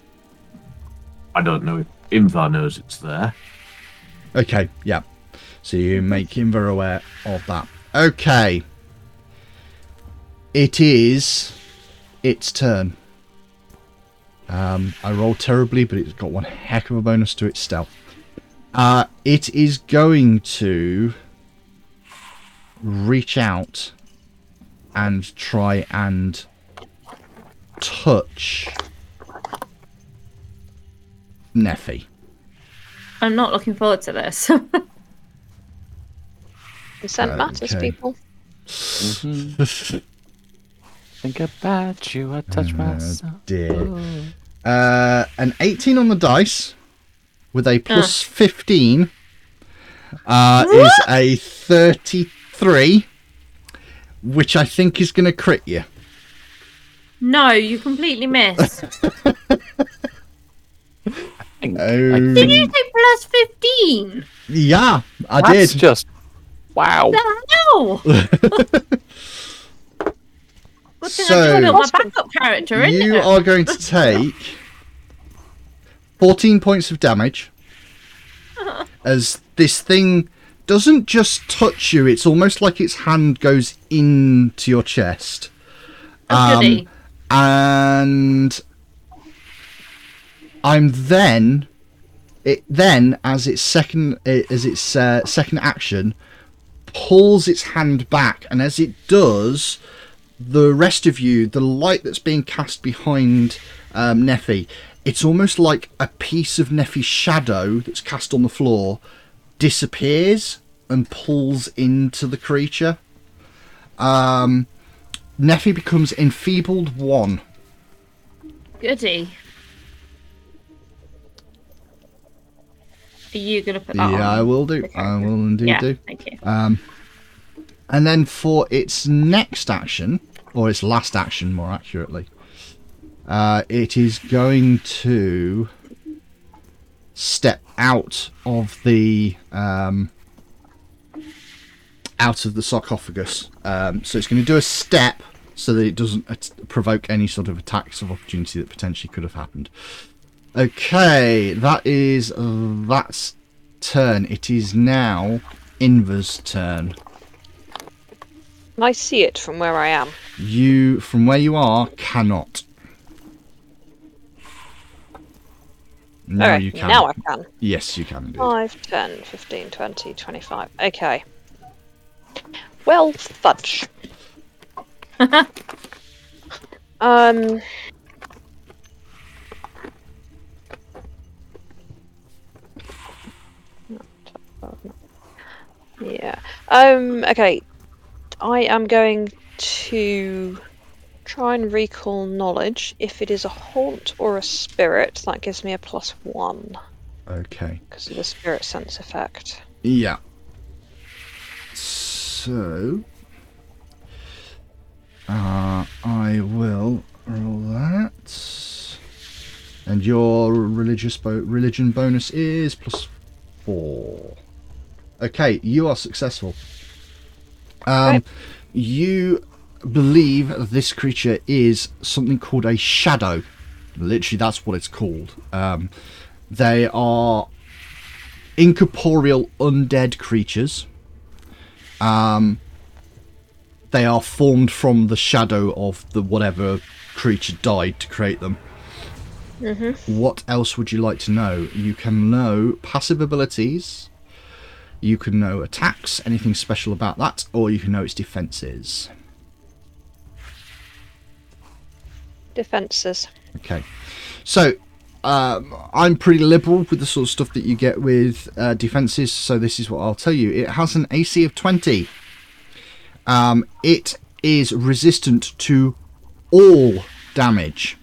I don't know if Invar knows it's there.
Okay, yeah. So you make Invar aware of that. Okay. It is its turn. Um, I rolled terribly, but it's got one heck of a bonus to its stealth. Uh, it is going to reach out and try and touch Neffy.
I'm not looking forward to this.
Consent matters,
Okay.
people.
Think about you, I touch myself.
dear. Uh, an 18 on the dice with a plus 15 uh, is a 33, which I think is going to crit you.
no, you completely missed.
Think-
Oh.
I
Did
think
you say plus 15?
Yeah, I
that's
did.
just wow.
The hell? Good thing
So-
I built my backup character, isn't
You
it?
are going to take 14 points of damage as this thing doesn't just touch you, it's almost like its hand goes into your chest.
Goody.
and I'm then it then as its second as its uh, second action pulls its hand back and as it does the rest of you the light that's being cast behind um, Neffy it's almost like a piece of Neffy's shadow that's cast on the floor disappears and pulls into the creature um, Neffy becomes enfeebled one
Goody. Are you going to put that
yeah,
on?
I will do. I will indeed
yeah,
do.
thank you.
Um, and then for its next action, or its last action, more accurately, uh, it is going to step out of the um, out of the sarcophagus. Um, so it's going to do a step so that it doesn't at- provoke any sort of attacks of opportunity that potentially could have happened. Okay, that is that's turn. It is now Invar's turn.
Can I see it from where I am?
You, from where you are, cannot. Now
Alright,
you can.
Now I can.
Yes, you can. Indeed.
5, 10, 15, 20, 25. Okay. Well, fudge. um. Yeah. Um. Okay. I am going to try and recall knowledge. If it is a haunt or a spirit, that gives me a plus one
Okay.
because of the spirit sense effect.
Yeah. So, uh, I will roll that, and your religious bo- religion bonus is plus four. Okay, you are successful. Um,
Right.
you believe this creature is something called a shadow. Literally, that's what it's called. Um, they are incorporeal undead creatures. Um, they are formed from the shadow of the whatever creature died to create them.
Mm-hmm.
What else would you like to know? You can know passive abilities. You can know attacks, anything special about that, or you can know its defenses.
Defenses.
Okay. So, um, I'm pretty liberal with the sort of stuff that you get with uh, defenses, so this is what I'll tell you. It has an AC of 20. Um, it is resistant to all damage.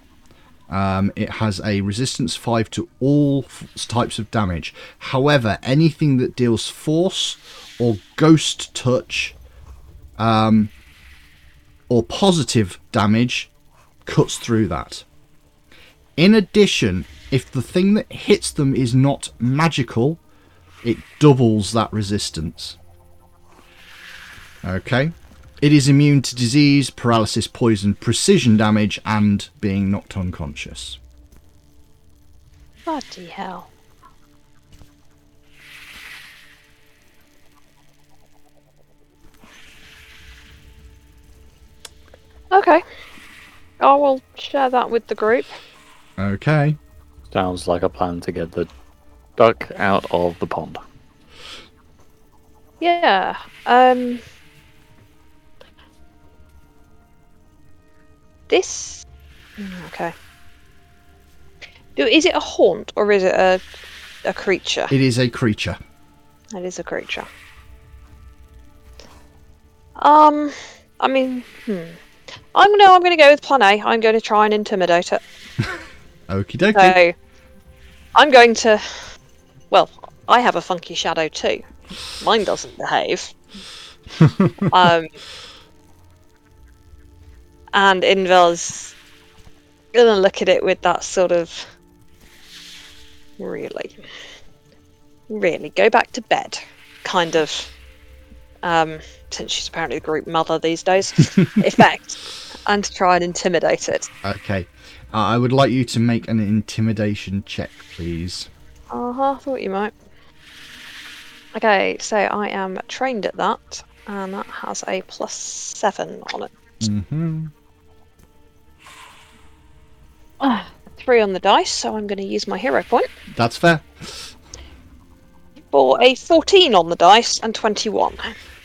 Um, it has a resistance 5 to all types of damage. However, anything that deals force or ghost touch um, or positive damage cuts through that. In addition, if the thing that hits them is not magical, it doubles that resistance. Okay. It is immune to disease, paralysis, poison, precision damage, and being knocked unconscious.
Bloody hell. Okay. I will share that with the group.
Okay.
Sounds like a plan to get the duck out of the pond.
Yeah. Um. This. Mm, Okay. Do is it a haunt or is it a a creature?
It is a creature.
It is a creature. Um. I mean, hmm. I'm no. I'm going to go with plan A. I'm going to try and intimidate it.
Okie dokie.
So, I'm going to. Well, I have a funky shadow too. Mine doesn't behave. um, and Invar's gonna look at it with that sort of. Really, really go back to bed, kind of. Um, since she's apparently the group mother these days, effect, and try and intimidate it.
Okay. Uh, I would like you to make an intimidation check, please.
Uh huh. I thought you might. Okay, so I am trained at that, and that has a plus seven on it.
Mm-hmm.
Three on the dice, so I'm going to use my hero point
That's fair.
for a fourteen on the dice and twenty-one.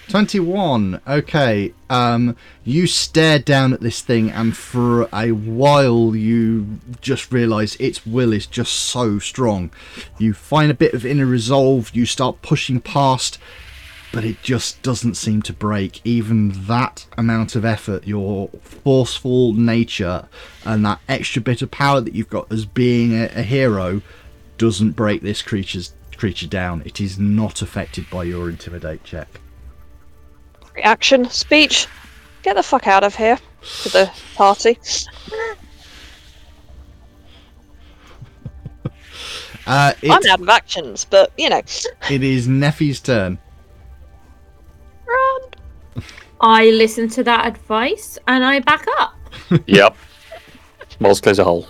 21. Okay. Um, you stare down at this thing, and for a while, you just realize its will is just so strong. You find a bit of inner resolve, you start pushing past, but it just doesn't seem to break. Even that amount of effort, your forceful nature, and that extra bit of power that you've got as being a, a hero, doesn't break this creature's creature down. It is not affected by your intimidate check.
Reaction speech. Get the fuck out of here to the party.
Uh, it,
I'm out of actions, but you know,
it is Neffy's turn.
run.
I listen to that advice and I back up.
Yep. Moles clears a hole.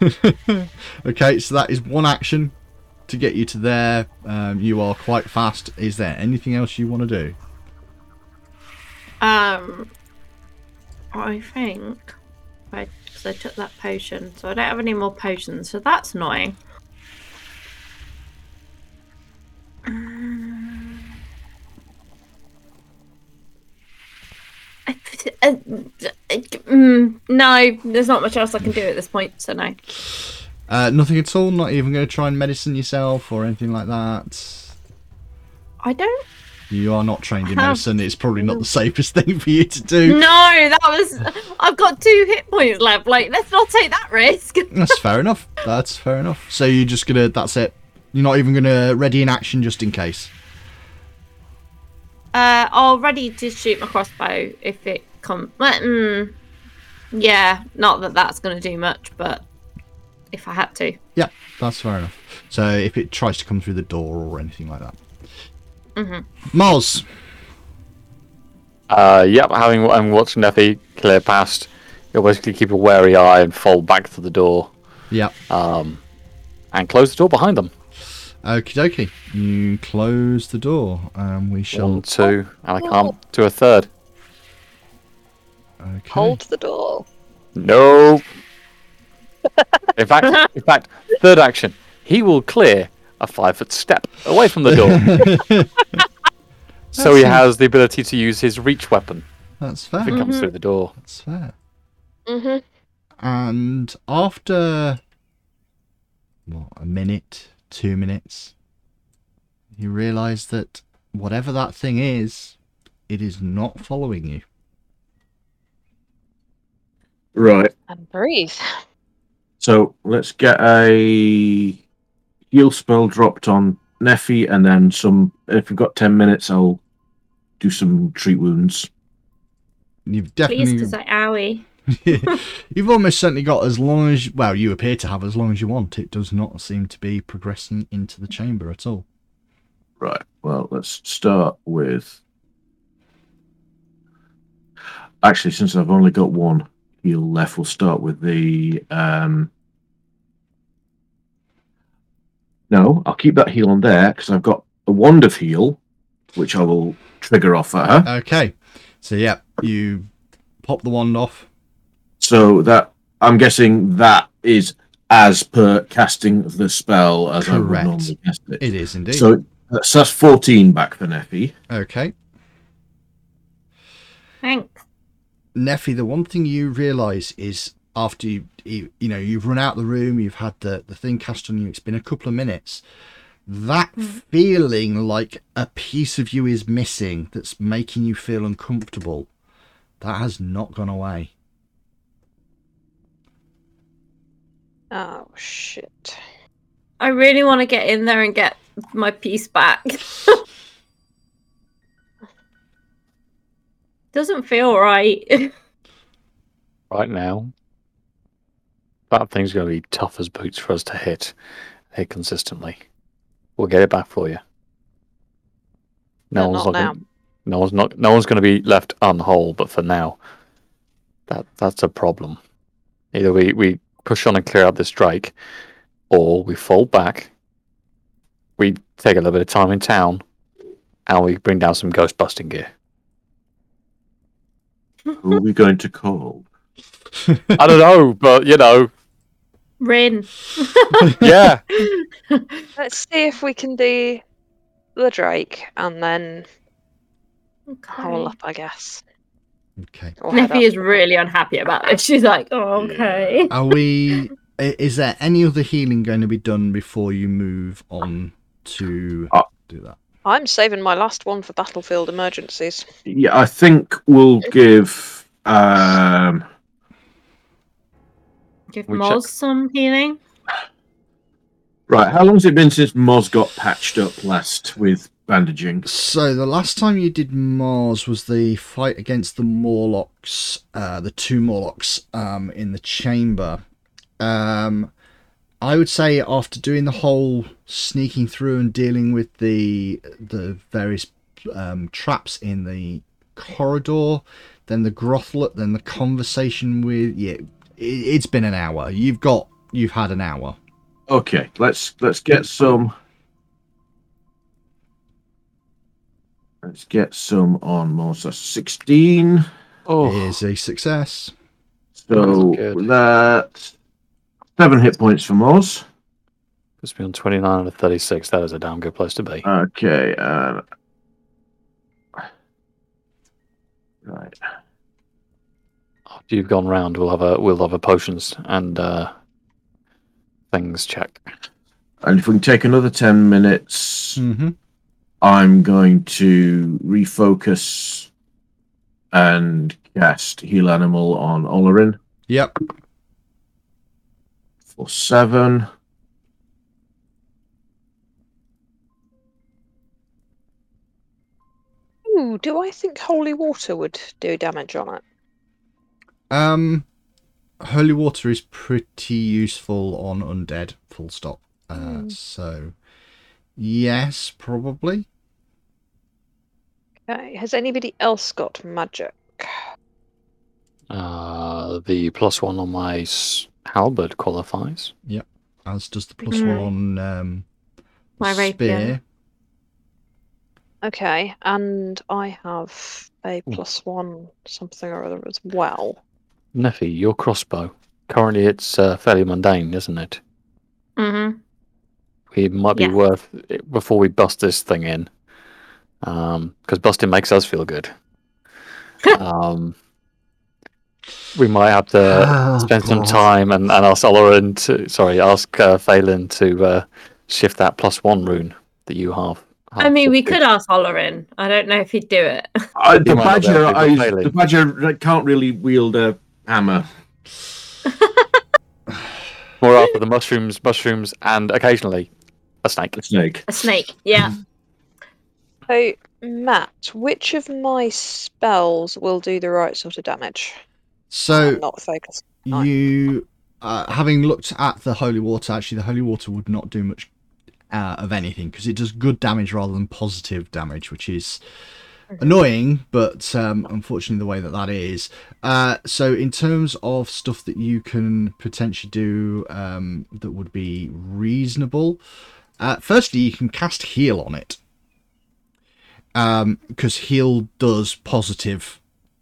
Okay, so that is one action to get you to there. Um, you are quite fast. Is there anything else you want to do?
Um, I think because I took that potion, so I don't have any more potions. So that's annoying. Um, I- uh, mm, no, there's not much else I can do at this point. So no.
Uh, nothing at all. Not even going to try and medicine yourself or anything like that.
I don't.
You are not trained in medicine. It's probably not the safest thing for you to do.
No, that was. I've got two hit points left. Like, let's not take that risk.
That's fair enough. That's fair enough. So you're just gonna. That's it. You're not even gonna ready in action just in case.
Uh, I'll ready to shoot my crossbow if it comes. Mm, yeah, not that that's going to do much, but if I had to.
Yeah, that's fair enough. So if it tries to come through the door or anything like that.
Mm-hmm.
Moz.
Uh, yep, having and watching Neffy clear past, you'll basically keep a wary eye and fall back to the door
Yeah.
um, and close the door behind them.
Okie dokie. You close the door, and we shall.
One, two, and I can't do a third.
Okay.
Hold the door.
No. in fact, in fact, third action. He will clear a five foot step away from the door. so he has the ability to use his reach weapon
That's fair.
if
fair.
it comes through the door.
That's fair.
Mm-hmm.
And after what a minute, two minutes, you realise that whatever that thing is, it is not following you.
Right.
And breathe.
So let's get a heal spell dropped on Neffy, and then some. If we've got ten minutes, I'll do some treat wounds.
You've definitely
Please,
definitely,
because I owie.
you've almost certainly got as long as well. You appear to have as long as you want. It does not seem to be progressing into the chamber at all.
Right. Well, let's start with. Actually, since I've only got one heal left, we'll start with the. um No, I'll keep that heal on there because I've got a wand of heal, which I will trigger off at her.
Okay, so yeah, you pop the wand off.
So that I'm guessing that is as per casting the spell as I would
Correct.
normally cast it.
It is indeed.
So that's, that's 14 back for Neffy.
okay.
Thanks.
Neffy, the one thing you realise is after you, you, you know, you've run out the room, you've had the, the thing cast on you, it's been a couple of minutes. That mm. feeling like a piece of you is missing that's making you feel uncomfortable, that has not gone away.
Oh shit.
I really want to get in there and get my piece back. Doesn't feel right.
Right now, that thing's going to be tough as boots for us to hit, hit consistently. We'll get it back for you. No
But
one's
not
not.
now.
Gonna, no one's not. No one's going to be left unwhole. But for now, that that's a problem. Either we we push on and clear out this strike, or we fall back. We take a little bit of time in town, and we bring down some ghost busting gear.
Who are we going to call?
I don't know, but you know,
Rin.
yeah.
Let's see if we can do the Drake and then hole
Okay.
up, I guess.
Okay.
Or
Neffy is really unhappy about this. She's like, oh, okay.
Are we. Is there any other healing going to be done before you move on to
Uh,
do that?
I'm saving my last one for battlefield emergencies.
Yeah, I think we'll give. Um,
Give
We
Moz some healing.
right, how long's it been since Moz got patched up last with bandaging?
So the last time you did Mars was the fight against the Morlocks, uh, the two Morlocks um, in the chamber. Um, I would say after doing the whole sneaking through and dealing with the the various um, traps in the corridor, then the Grothlut, then the conversation with yeah, it, it's been an hour. You've got you've had an hour.
Okay, let's let's get some. Let's get some on Moz. 16.
Oh,
Is a success.
So that seven hit points for Moz.
Puts me on 29 out of 36. That is a damn good place to be.
Okay, uh, right.
After you've gone round, we'll have a we'll have a potions and uh, things check.
And if we can take another 10 minutes,
Mm-hmm.
I'm going to refocus and cast Heal Animal on Olerin
Yep.
for seven.
Ooh, do I think holy water would do damage on it?
Um, holy water is pretty useful on undead. Full stop. Uh,
Hmm.
So, yes, probably.
Okay. Has anybody else got magic?
Uh, the plus one on my halberd qualifies.
Yep, as does the plus one
Mhm.
on um,
My rapier.
spear.
Okay, and I have a plus one something or other as well.
Neffy, your crossbow. Currently, it's uh, fairly mundane, isn't it?
Mm-hmm.
It might be
Yeah.
worth it before we bust this thing in, because busting makes us feel good. um, we might have to
Oh,
spend some time and, and ask Oloran to sorry, ask uh, Phelan to uh, shift that plus one rune that you have.
I mean, we
shifted.
could ask Olorin. I don't know if he'd do it.
I, the
might not be
badger, I, the badger can't really wield a hammer.
More after the mushrooms, mushrooms, and occasionally a snake.
A snake.
A snake. Yeah.
So, Matt, which of my spells will do the right sort of damage?
So
I'm not focused.
You, uh, having looked at the holy water, actually, the holy water would not do much uh, of anything because it does good damage rather than positive damage, which is annoying, but um, unfortunately, the way that that is. Uh, so, in terms of stuff that you can potentially do um, that would be reasonable, uh, firstly, you can cast heal on it because heal does positive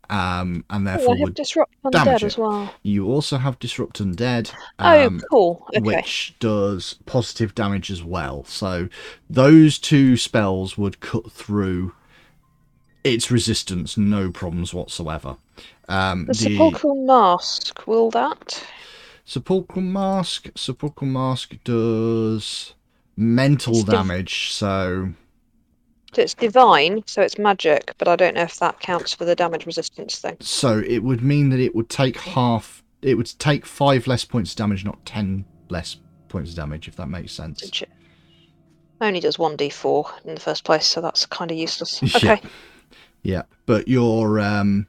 um, and
Oh,
therefore
have
would
disrupt
damage
undead as well.
you also have disrupt undead.
oh,
um,
cool. Okay.
which does positive damage as well. So those two spells would cut through its resistance, no problems whatsoever. Um,
the sepulchral mask. Will that?
sepulchral mask, sepulchral mask does mental
div-
damage. So
So it's divine, so it's magic, but I don't know if that counts for the damage resistance thing.
so it would mean that it would take half. It would take five less points of damage, not ten less points of damage, if that makes sense.
Which only does one d4 in the first place, so that's kind of useless. Okay.
Yeah, but your um,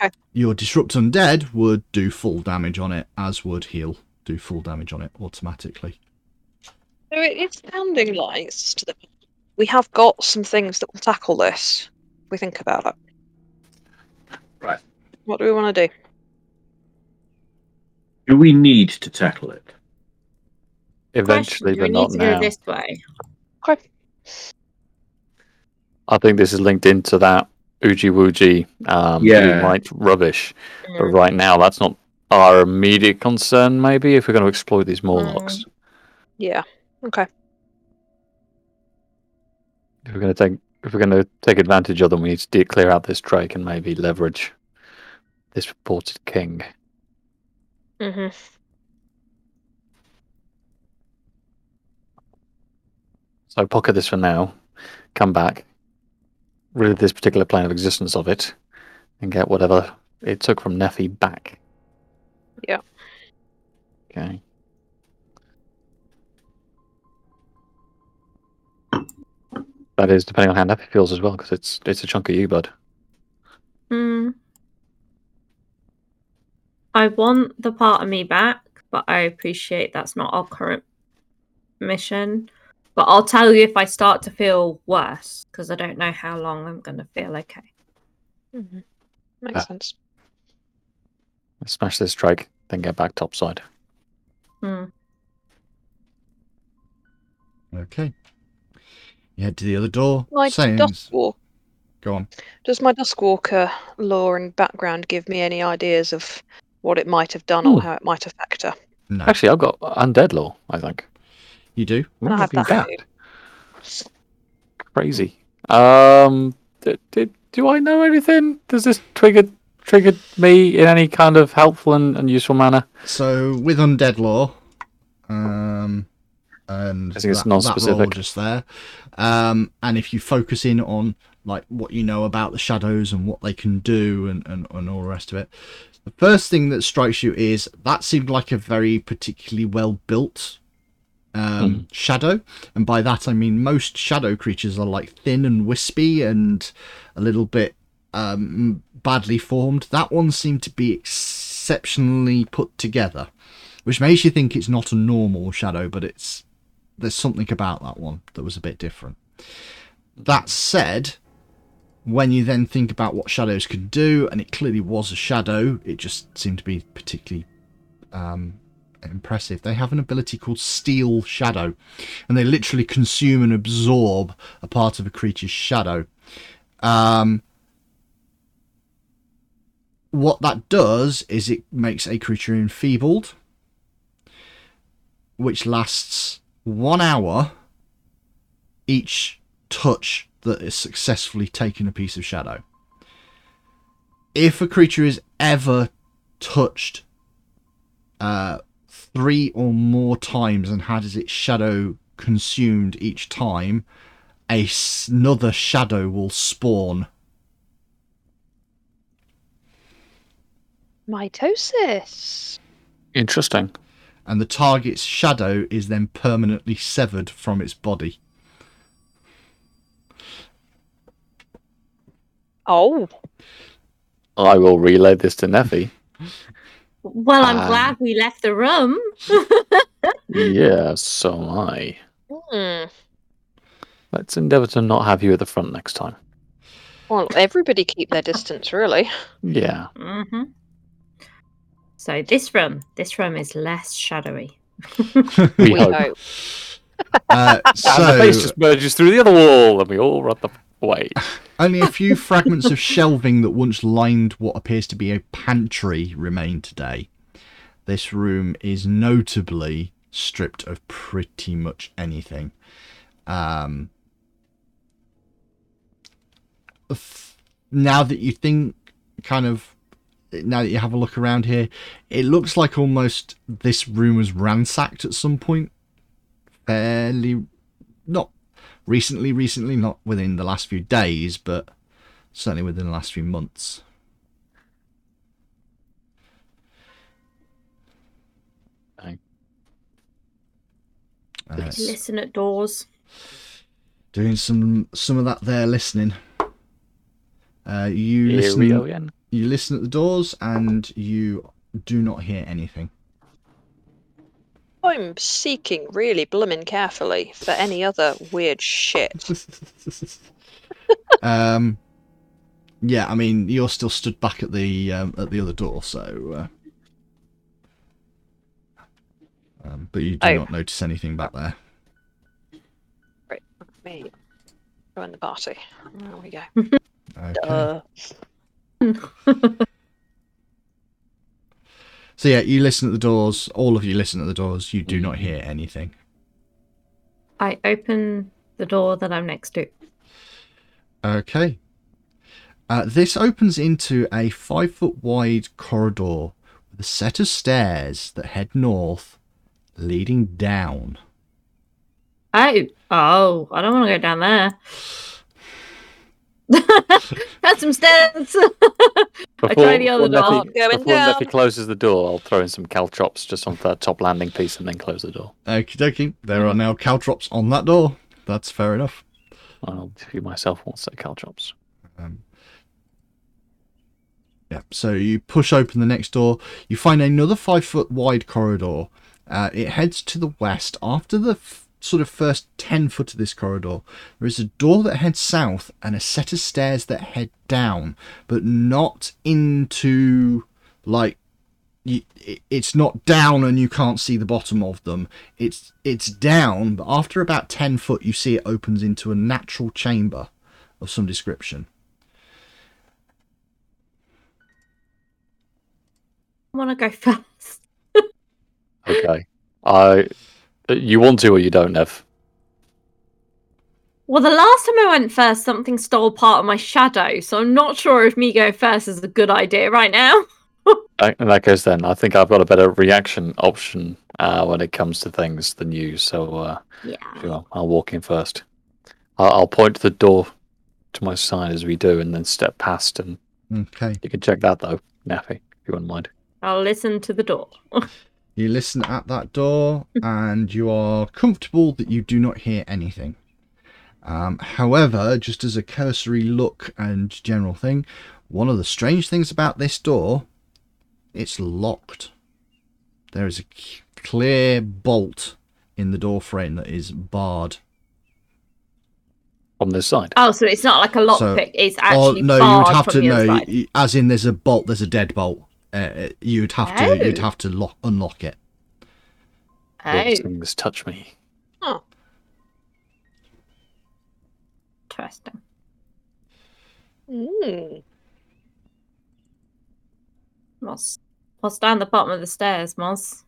Okay.
your disrupt undead would do full damage on it, as would heal do full damage on it automatically.
So it's sounding like it's just that we have got some things that will tackle this. If we think about it.
Right.
What do we want to do?
Do we need to tackle it?
Eventually,
Question, do we
but
need
not
to
now.
go this way?
Okay.
I think this is linked into that Uji Wuji um,
Yeah.
Unite rubbish. But
Mm.
right now, that's not our immediate concern. Maybe if we're going to exploit these Morlocks,
Yeah. Okay.
if we're going to take if we're going to take advantage of them, we need to de- clear out this Drake and maybe leverage this reported king.
Mm-hmm.
So pocket this for now. Come back, rid of this particular plane of existence of it, and get whatever it took from Neffy back.
Yeah.
Okay. That is depending on how Neffy feels as well, because it's it's a chunk of you, bud.
Mm. I want the part of me back, but I appreciate that's not our current mission. But I'll tell you if I start to feel worse, because I don't know how long I'm going to feel okay.
hmm Makes
Ah.
sense.
Smash this Drake, then get back topside.
Mm.
Okay. You head to the other door.
My
Saying,
Duskwalk.
go on.
Does my Duskwalker lore and background give me any ideas of what it might have done
Ooh.
or how it might affect her?
No,
Actually, I've got undead lore. I think.
You do.
I have
Wouldn't
that
bad. Crazy. Um, did, did, do I know anything? Does this trigger trigger me in any kind of helpful and, and useful manner?
So with undead lore, um, and
I think it's
that- that
non-specific.
just there. Um, and if you focus in on like what you know about the shadows and what they can do and, and, and all the rest of it, the first thing that strikes you is that seemed like a very particularly well built um, shadow, and by that I mean most shadow creatures are like thin and wispy and a little bit um, badly formed. That one seemed to be exceptionally put together, which makes you think it's not a normal shadow, but it's there's something about that one that was a bit different. That said, when you then think about what shadows could do, and it clearly was a shadow, it just seemed to be particularly um, impressive. They have an ability called Steal Shadow, and they literally consume and absorb a part of a creature's shadow. Um, what that does is it makes a creature enfeebled, which lasts one hour each touch that is successfully taken a piece of shadow. If a creature is ever touched uh, three or more times and had its shadow consumed each time, a s- another shadow will spawn.
Mitosis.
Interesting.
and the target's shadow is then permanently severed from its body.
Oh,
I will relay this to Neffy.
Well, I'm
Um,
glad we left the room.
yeah, so am I.
hmm.
Let's endeavour to not have you at the front next time.
well, everybody keep their distance, really.
Yeah.
hmm So this room, this room is less shadowy.
We,
We
hope.
hope.
Uh,
And the face just merges through the other wall, and we all run the way.
Only a few fragments of shelving that once lined what appears to be a pantry remain today. This room is notably stripped of pretty much anything. Um, now that you think, kind of, now that you have a look around here, it looks like almost this room was ransacked at some point. Fairly, not recently, recently, not within the last few days, but certainly within the last few months.
Bang.
Uh,
Listen at doors.
doing some some of that there listening. Uh, you
Here
listen.
we go again.
You listen at the doors, and you do not hear anything.
I'm seeking really blooming carefully for any other weird shit.
um, yeah, I mean you're still stood back at the um, at the other door, so. Uh, um, but you do
Oh.
not notice anything back there.
Right, me. Join the party. There we go.
Okay. So yeah, you listen at the doors. All of you listen at the doors. You do not hear anything.
I open the door that I'm next to.
Okay. Uh, this opens into a five foot wide corridor with a set of stairs that head north, leading down.
Oh, oh, I don't want to go down there. That's some stairs. I tried the other
before
door.
Neffy,
Going
before Neffy
down.
closes the door, I'll throw in some caltrops just on the top landing piece and then close the door.
Okie dokie. There are now caltrops on that door. That's fair enough.
I'll give myself one set of caltrops.
Um, yeah, so you push open the next door. You find another five foot wide corridor. Uh, it heads to the west. After the f- sort of first 10 foot of this corridor, there is a door that heads south and a set of stairs that head down, but not into like. It's not down and you can't see the bottom of them. It's it's down, but after about ten foot, you see it opens into a natural chamber of some description.
I want to go first.
Okay. I. You want to or you don't, Nev?
Well, the last time I went first, something stole part of my shadow, so I'm not sure if me going first is a good idea right now.
Uh, In that case, then I think I've got a better reaction option uh, when it comes to things than you. So, uh,
Yeah.
sure, I'll walk in first. I'll, I'll point to the door to my side as we do, and then step past. And
Okay.
you can check that though, Nappy, if you wouldn't mind.
I'll listen to the door.
You listen at that door, and you are comfortable that you do not hear anything. Um, however, just as a cursory look and general thing, one of the strange things about this door, it's locked. There is a clear bolt in the door frame that is barred.
On this side.
Oh, so it's not like a
So-
lockpick. It's
Oh
actually
no, you would have
from
to know.
side.
As in, there's a bolt. There's a deadbolt. Uh, Uh, you'd have to. You'd
Oh.
have to lock unlock it.
Oh,
Those things touch me. Oh.
interesting.
Mm.
What's what's down the bottom of the stairs, Moz?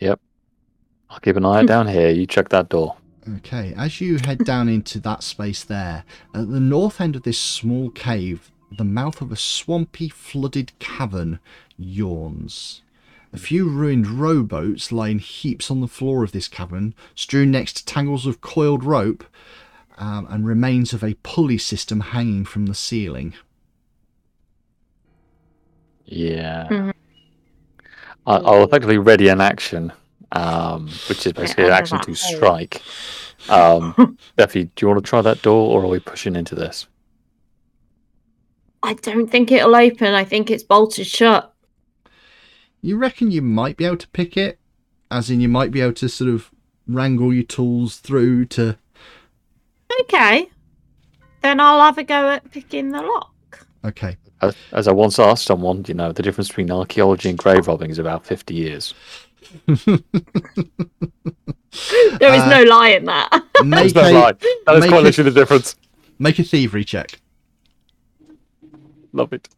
Yep.
I'll keep an eye down here. You check that door.
Okay, as you head down into that space there, at the north end of this small cave, the mouth of a swampy, flooded cavern yawns. A few ruined rowboats lie in heaps on the floor of this cavern, strewn next to tangles of coiled rope um, and remains of a pulley system hanging from the ceiling.
Yeah.
Mhm.
I, I'll effectively ready an action, um, which is basically an action to strike. Um, Effie, do you want to try that door, or are we pushing into this?
I don't think it'll open. I think it's bolted shut.
You reckon you might be able to pick it? As in, you might be able to sort of wrangle your tools through to.
Okay. Then I'll have a go at picking the lock.
Okay.
As, as I once asked someone, you know, the difference between archaeology and grave robbing is about 50 years.
There is
Uh,
no lie in that.
Make
There's no
a,
lie. That is quite
it-
literally the difference.
make a thievery check.
Love it.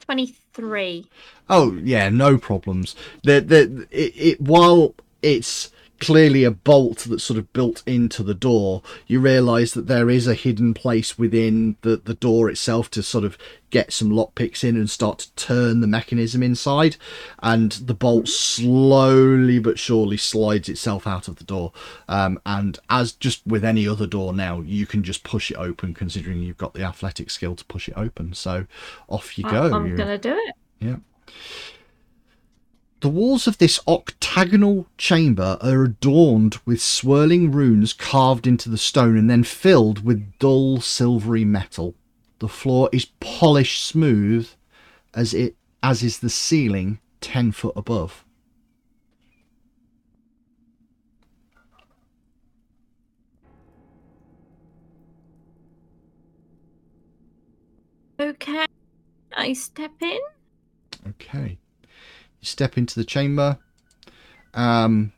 23.
Oh yeah, no problems. The the it, it while it's clearly a bolt that's sort of built into the door, you realise that there is a hidden place within the the door itself to sort of get some lockpicks in and start to turn the mechanism inside, and the bolt slowly but surely slides itself out of the door. Um, and as just with any other door now, you can just push it open, considering you've got the athletic skill to push it open. So off you go.
I'm
You're-
going to do it.
yeah. The walls of this octagonal chamber are adorned with swirling runes carved into the stone and then filled with dull silvery metal. The floor is polished smooth as it as is the ceiling 10 foot above.
Okay. I step in.
Okay. You step into the chamber. Um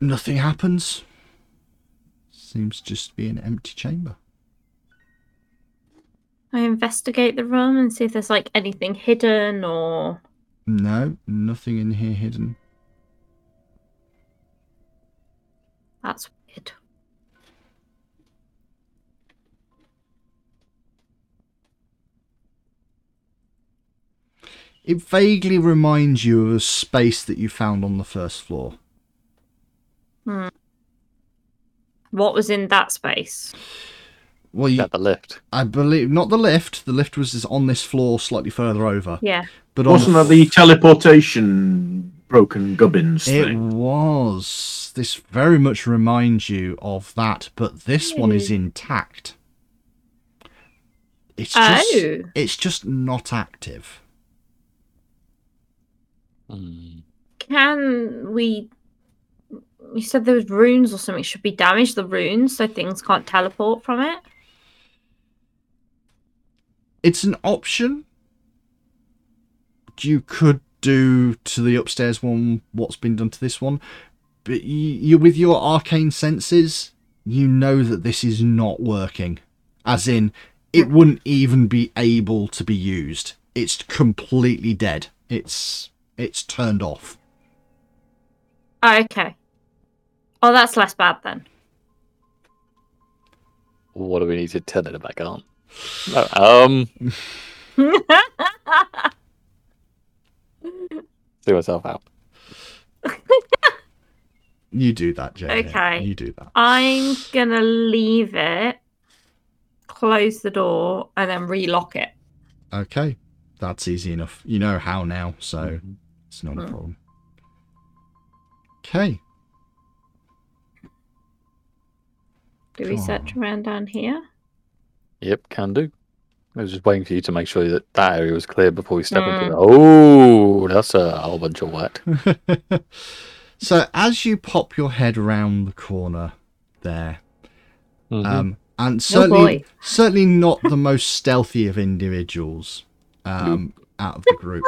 nothing happens. Seems just to be an empty chamber.
I investigate the room and see if there's like anything hidden or.
No, nothing in here hidden.
That's weird.
It vaguely reminds you of a space that you found on the first floor. Hmm.
What was in that space?
Well, you,
At the lift.
I believe not the lift. The lift was on this floor, slightly further over.
Yeah.
But on
Wasn't that the teleportation broken gubbins
It
thing?
was. This very much reminds you of that, but this one is hmm. intact. It's oh. just,
Oh.
it's just not active.
Can we? You said there was runes or something. Should we damage the runes so things can't teleport from it?
It's an option. You could do to the upstairs one what's been done to this one, but you with your arcane senses, you know that this is not working. As in, it wouldn't even be able to be used. It's completely dead. It's it's turned off.
Oh, okay. Oh, that's less bad then.
What do we need to turn it back on? Oh, um, see myself out.
You do that, Jay.
Okay.
You do that.
I'm gonna leave it, close the door, and then relock it.
Okay. That's easy enough. You know how now, so
Mhm.
It's not a
Hmm.
problem. Okay.
Do we
Cool.
search around down here?
Yep, can do. I was just waiting for you to make sure that that area was clear before we step into
Mm.
it. Oh, that's a whole bunch of wet.
so as you pop your head around the corner there,
Mhm.
um, and
Oh
certainly
boy.
certainly not the most stealthy of individuals um, out of the group.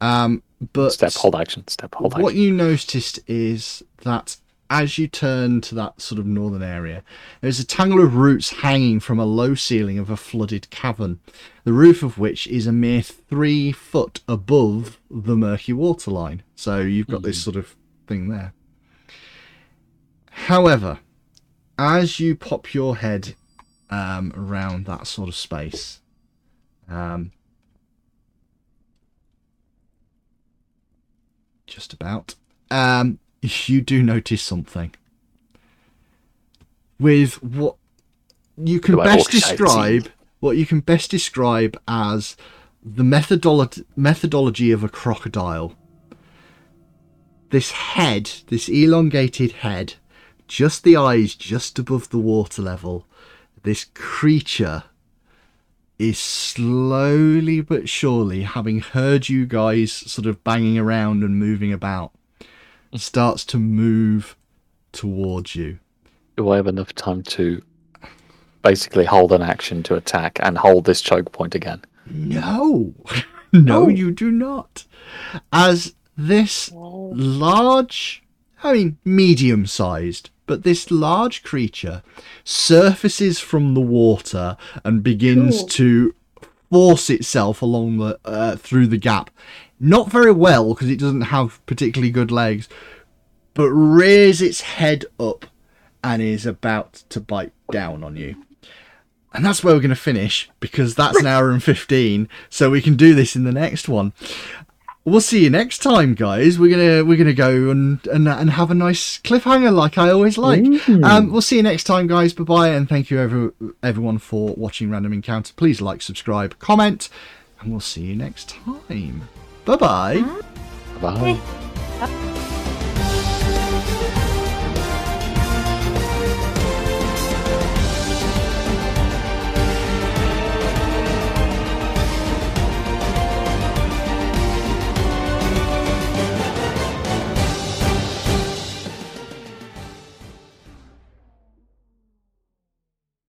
Um, but
step hold action. Step hold
what you noticed is that as you turn to that sort of northern area, there's a tangle of roots hanging from a low ceiling of a flooded cavern, the roof of which is a mere three foot above the murky waterline. So you've got this sort of thing there. However, as you pop your head um, around that sort of space, um, just about, um, you do notice something. With what you can best describe, what you can best describe as the methodolo- methodology of a crocodile. This head, this elongated head, just the eyes just above the water level, this creature is slowly but surely, having heard you guys sort of banging around and moving about, hmm. starts to move towards you.
Do I have enough time to basically hold an action to attack and hold this choke point again?
No, no,
Oh.
you do not. As this large, I mean, medium sized, but this large creature surfaces from the water and begins
Ooh.
to force itself along the uh, through the gap. Not very well because it doesn't have particularly good legs, but rears its head up and is about to bite down on you. And that's where we're going to finish because that's an hour and 15, so we can do this in the next one. We'll see you next time, guys. We're gonna we're gonna go and and, and have a nice cliffhanger, like I always like. Um, we'll see you next time, guys. Bye bye, and thank you every, everyone for watching Random Encounter. Please like, subscribe, comment, and we'll see you next time. Bye bye.
Bye.
Bye.